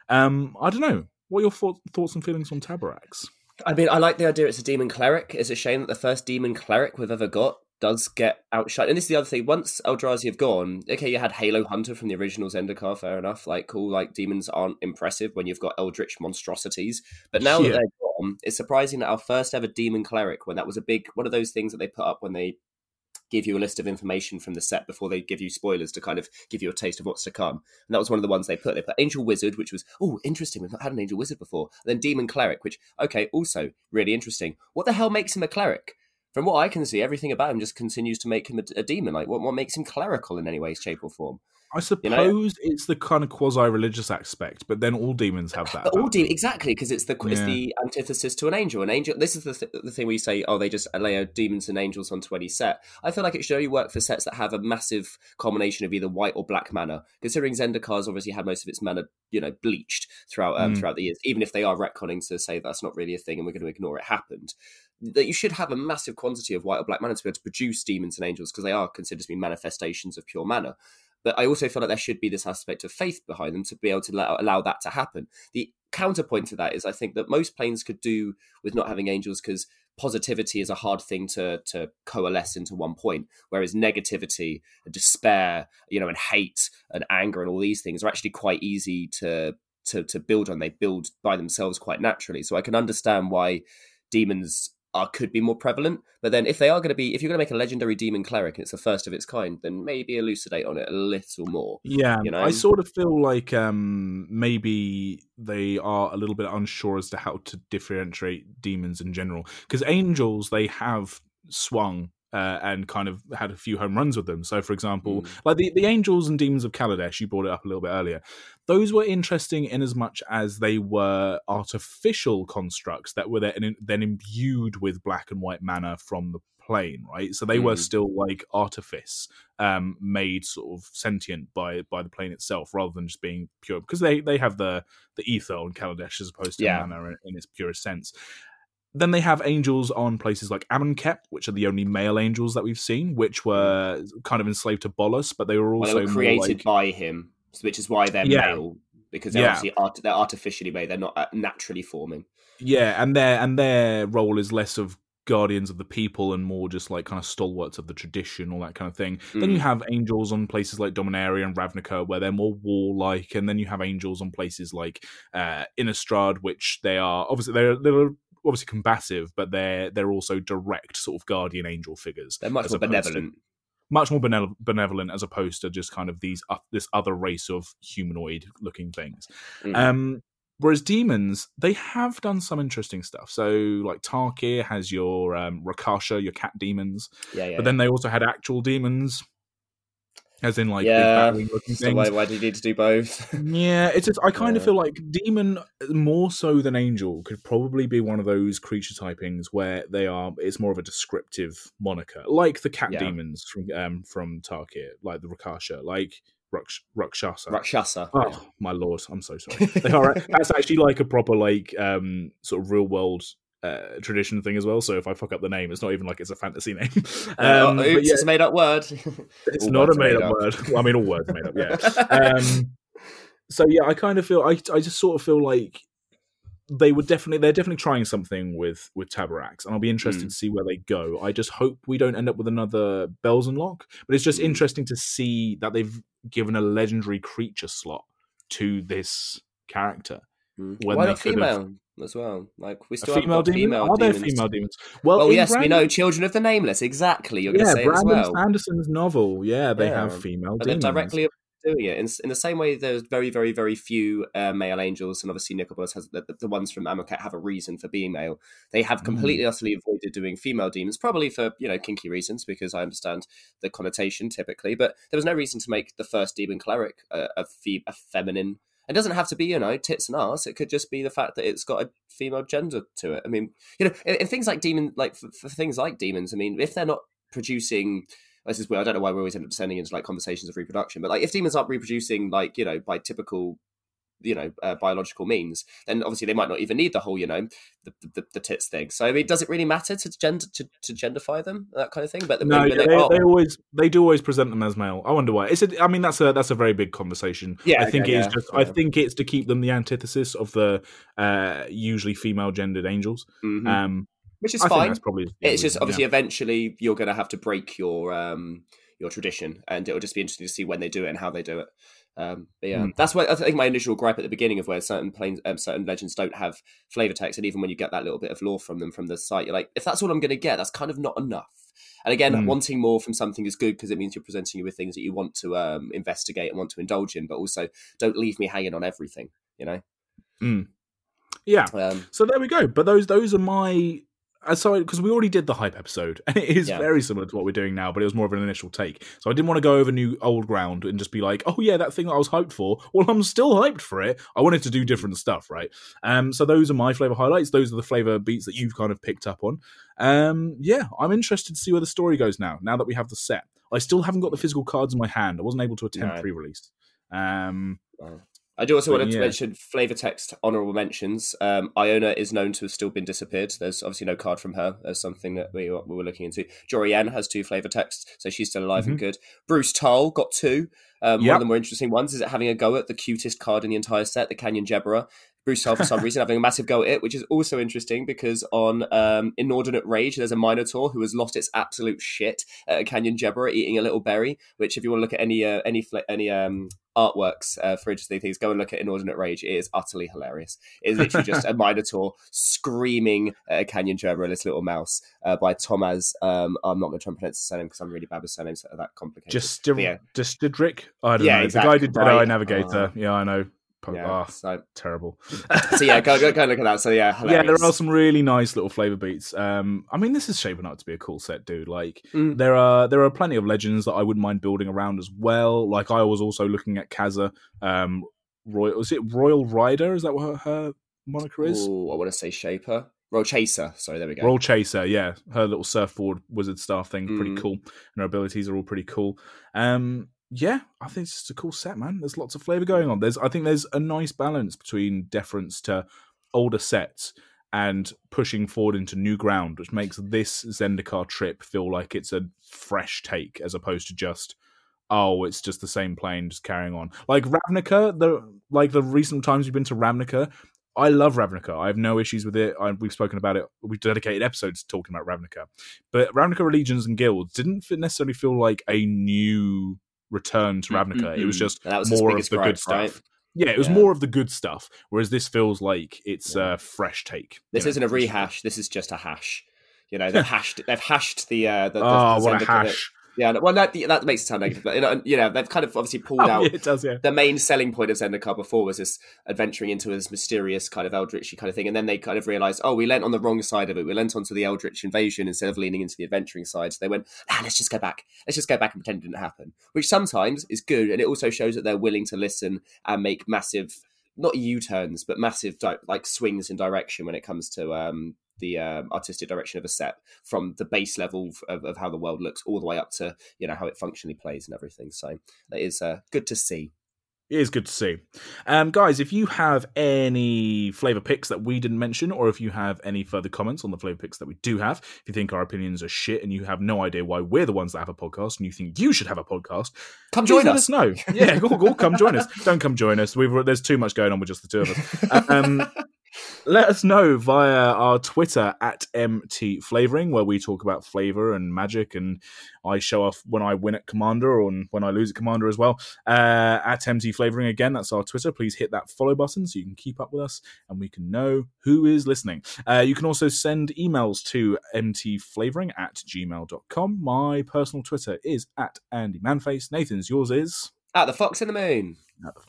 Um, I don't know. What are your thought, thoughts and feelings on Taborax? I mean, I like the idea it's a demon cleric. It's a shame that the first demon cleric we've ever got does get outshined. And this is the other thing. Once Eldrazi have gone, okay, you had Halo Hunter from the original Zendikar, fair enough. Like, cool, like, demons aren't impressive when you've got eldritch monstrosities. But now that they're gone, it's surprising that our first ever demon cleric, when that was a big, one of those things that they put up when they give you a list of information from the set before they give you spoilers to kind of give you a taste of what's to come. And that was one of the ones they put. They put Angel Wizard, which was, oh, interesting. We've not had an Angel Wizard before. And then Demon Cleric, which, okay, also really interesting. What the hell makes him a cleric? From what I can see, everything about him just continues to make him a, a demon. Like, what, what makes him clerical in any way, shape, or form? I suppose it's the kind of quasi-religious aspect, but then all demons have that. All de- exactly because it's the it's the antithesis to an angel. An angel. This is the th- the thing where you say, oh, they just layer demons and angels onto any set. I feel like it should only work for sets that have a massive combination of either white or black mana. Considering Zendikar's obviously had most of its mana, you know, bleached throughout um, Mm. throughout the years. Even if they are retconning to say that's not really a thing and we're going to ignore it happened. That you should have a massive quantity of white or black mana to be able to produce demons and angels because they are considered to be manifestations of pure mana. But I also feel like there should be this aspect of faith behind them to be able to allow, allow that to happen. The counterpoint to that is I think that most planes could do with not having angels because positivity is a hard thing to to coalesce into one point, whereas negativity, and despair, you know, and hate and anger and all these things are actually quite easy to to to build on. They build by themselves quite naturally. So I can understand why demons are could be more prevalent. But then if they are going to be, if you're going to make a legendary demon cleric and it's the first of its kind, then maybe elucidate on it a little more. Yeah, you know? I sort of feel like um, maybe they are a little bit unsure as to how to differentiate demons in general. Because angels, they have swung uh, and kind of had a few home runs with them. So, for example, Mm. like the, the angels and demons of Kaladesh, you brought it up a little bit earlier. Those were interesting in as much as they were artificial constructs that were then, then imbued with black and white mana from the plane, right? So they were Mm. still like artifice um, made sort of sentient by by the plane itself, rather than just being pure. Because they they have the the ether on Kaladesh as opposed to Yeah. mana in, in its purest sense. Then they have angels on places like Amonkhet, which are the only male angels that we've seen, which were kind of enslaved to Bolas, but they were also well, they were created like, by him, which is why they're Yeah. male because they're Yeah. obviously art- they're artificially made. They're not uh, naturally forming. yeah, and their and their role is less of guardians of the people and more just like kind of stalwarts of the tradition, all that kind of thing. Then Mm. you have angels on places like Dominaria and Ravnica, where they're more warlike, and then you have angels on places like uh, Innistrad, which they are obviously they're they're obviously combative, but they're they're also direct sort of guardian angel figures. They're much more opposed to- benevolent. much more benevolent as opposed to just kind of these uh, this other race of humanoid looking things. Mm. Um, whereas demons, they have done some interesting stuff. So like Tarkir has your um, Rakasha, your cat demons, yeah, yeah. but then they also had actual demons, as in like yeah. battling looking So why, things. why did you need to do both? *laughs* Yeah, it's just I kind of feel like demon more so than angel could probably be one of those creature typings where they are it's more of a descriptive moniker, like the cat Yeah. demons from um from Tarkir, like the Rakasha, like Raksh- Rakshasa. Rakshasa. Oh my lord, I'm so sorry. They are that's actually like a proper like um sort of real world uh, tradition thing as well. So if I fuck up the name, it's not even like it's a fantasy name. *laughs* Uh, Um, oops, yeah, it's a made up word. it's All not a made made up up. word. Well, I mean, all words are made up. Yeah. *laughs* Um, so yeah, I kind of feel I I just sort of feel like they would definitely they're definitely trying something with with Taborax, and I'll be interested Mm. to see where they go. I just hope we don't end up with another Belzenlock, but it's just Mm. interesting to see that they've given a legendary creature slot to this character. Mm. when Why not could have- female as well? Like we still haven't female got demon? female Are there demons. female demons? Well, Well, in yes, we know Children of the Nameless. Exactly, you're going to Yeah, say it as Brandon well. Sanderson's novel. Yeah, they Yeah. have female But they're demons. directly doing it in, in the same way. There's very, very, very few uh, male angels, and obviously Nicol Bolas has the, the ones from Amonkhet have a reason for being male. They Mm. have completely, utterly avoided doing female demons, probably for you know kinky reasons, because I understand the connotation typically. But there was no reason to make the first demon cleric a, a, fe- a feminine. It doesn't have to be, you know, tits and ass. It could just be the fact that it's got a female gender to it. I mean, you know, in, in things like demon, like for, for things like demons. I mean, if they're not producing this is weird. I don't know why we always end up descending into like conversations of reproduction, but like if demons aren't reproducing like you know by typical you know uh, biological means, then obviously they might not even need the whole you know the the, the tits thing. So I mean, does it really matter to gender to, to genderify them that kind of thing? But No, yeah, they, they, oh, they always they do always present them as male. I wonder why. It's a, I mean that's a that's a very big conversation. Yeah, I think okay, it's yeah, just I think it's to keep them the antithesis of the uh, usually female gendered angels. mhm. Um, which is I fine. probably the It's just obviously yeah. eventually you're going to have to break your um your tradition, and it'll just be interesting to see when they do it and how they do it. Um, but yeah, Mm. that's why I think my initial gripe at the beginning of where certain planes, um, certain legends don't have flavor text, and even when you get that little bit of lore from them from the site, you're like, if that's all I'm going to get, that's kind of not enough. And again, Mm. wanting more from something is good because it means you're presenting you with things that you want to um, investigate and want to indulge in, but also don't leave me hanging on everything. You know, yeah. um, So there we go. But those those are my. So because we already did the hype episode, *laughs* and it is Yeah. very similar to what we're doing now, but it was more of an initial take. So I didn't want to go over new old ground and just be like, oh yeah, that thing that I was hyped for. Well, I'm still hyped for it. I wanted to do different stuff, right? Um, so those are my flavor highlights. Those are the flavor beats that you've kind of picked up on. Um, yeah, I'm interested to see where the story goes now. Now that we have the set, I still haven't got the physical cards in my hand. I wasn't able to attend No. pre-release. Um, I do also But want to mention flavor text honorable mentions. Um, Iona is known to have still been disappeared. There's obviously no card from her. There's something that we, we were looking into. Jori En has two flavor texts, so she's still alive and good. Bruce Tull got two. Um, One Mm-hmm. Of the more interesting ones is it having a go at the cutest card in the entire set, the Canyon Jerboa. Bruce Tull, for some reason, having a massive go at it, which is also interesting because on um, Inordinate Rage, there's a Minotaur who has lost its absolute shit at a Canyon Jerboa eating a little berry. Which, if you want to look at any uh, any any um, artworks uh, for interesting things, go and look at Inordinate Rage. It is utterly hilarious. It is literally just a Minotaur screaming at a Canyon Jerboa, this little mouse, uh, by Thomas. Um, I'm not going to try and pronounce his surname because I'm really bad with surnames that are that complicated. just yeah. just Didrick. I don't Yeah, know. exactly. The guy did Dead Right. Eye Navigator. Uh, yeah, I know. Po- yeah, ah, so, terrible. *laughs* so yeah, go, go, go look at that. So yeah, *laughs* yeah, there are some really nice little flavor beats. Um, I mean, this is shaping up to be a cool set, dude. Like, Mm. there are there are plenty of legends that I wouldn't mind building around as well. Like, I was also looking at Kaza. Um, Royal, was it Royal Rider? Is that what her, her moniker is? Ooh, I want to say Shaper. Roil Chaser. Sorry, there we go. Roil Chaser, yeah, her little surfboard wizard staff thing, pretty Mm. cool, and her abilities are all pretty cool. Um, yeah, I think it's just a cool set, man. There's lots of flavor going on. There's, I think, there's a nice balance between deference to older sets and pushing forward into new ground, which makes this Zendikar trip feel like it's a fresh take as opposed to just oh, it's just the same plane just carrying on. Like Ravnica, the like the recent times we've been to Ravnica, I love Ravnica. I have no issues with it. I, we've spoken about it. We've dedicated episodes talking about Ravnica. But Ravnica Legions and Guilds didn't necessarily feel like a new return to Ravnica. Mm-hmm. It was just was more of the good stuff. Right? Yeah, it was yeah. more of the good stuff. Whereas this feels like it's yeah. a fresh take. This isn't know? a rehash. This is just a hash. You know, they've hashed. They've hashed the. Uh, the, the oh, the what a hash! Yeah, well, that that makes it sound negative, but you know, they've kind of obviously pulled *laughs* oh, out. Yeah, it does, yeah. The main selling point of Zendikar before was this adventuring into this mysterious kind of Eldritchy kind of thing, and then they kind of realised, oh, we lent on the wrong side of it. We lent onto the Eldritch invasion instead of leaning into the adventuring side. So they went, ah, let's just go back. Let's just go back and pretend it didn't happen, which sometimes is good, and it also shows that they're willing to listen and make massive not U-turns, but massive like swings in direction when it comes to um, the um, artistic direction of a set from the base level of, of, how the world looks all the way up to you know how it functionally plays and everything. So that is uh, good to see. It is good to see. Um, guys, if you have any flavor picks that we didn't mention, or if you have any further comments on the flavor picks that we do have, if you think our opinions are shit and you have no idea why we're the ones that have a podcast and you think you should have a podcast, come join us. us know. *laughs* Yeah, go, go, come join us. Don't come join us. We've, there's too much going on with just the two of us. *laughs* Um, let us know via our Twitter at MT Flavoring, where we talk about flavor and magic, and I show off when I win at Commander or when I lose at Commander as well. Uh, at MT Flavoring again, that's our Twitter. Please hit that follow button so you can keep up with us and we can know who is listening. Uh, you can also send emails to mtflavoring at gmail.com. My personal Twitter is at Andy Manface. Nathan's, yours is. At the Fox in the Moon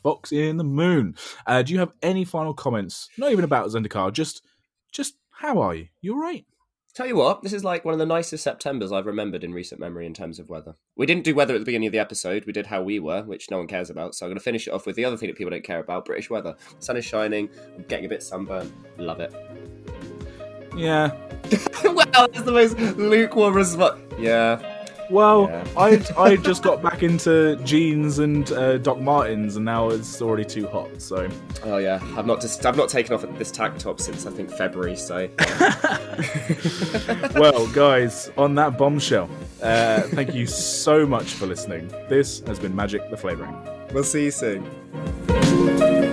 Fox in the Moon. Uh, do you have any final comments? Not even about Zendikar, just just how are you? You're right. Tell you what, this is like one of the nicest Septembers I've remembered in recent memory in terms of weather. We didn't do weather at the beginning of the episode. We did how we were, which no one cares about. So I'm going to finish it off with the other thing that people don't care about British weather. The sun is shining. I'm getting a bit sunburned. Love it. Yeah. *laughs* well, that's the most lukewarm response. Yeah. Well, yeah. *laughs* I I just got back into jeans and uh, Doc Martens, and now it's already too hot. So. Oh yeah, I've not just I've not taken off this tank top since I think February. So. *laughs* *laughs* well, guys, on that bombshell, uh, thank you so much for listening. This has been Magic the Flavoring. We'll see you soon.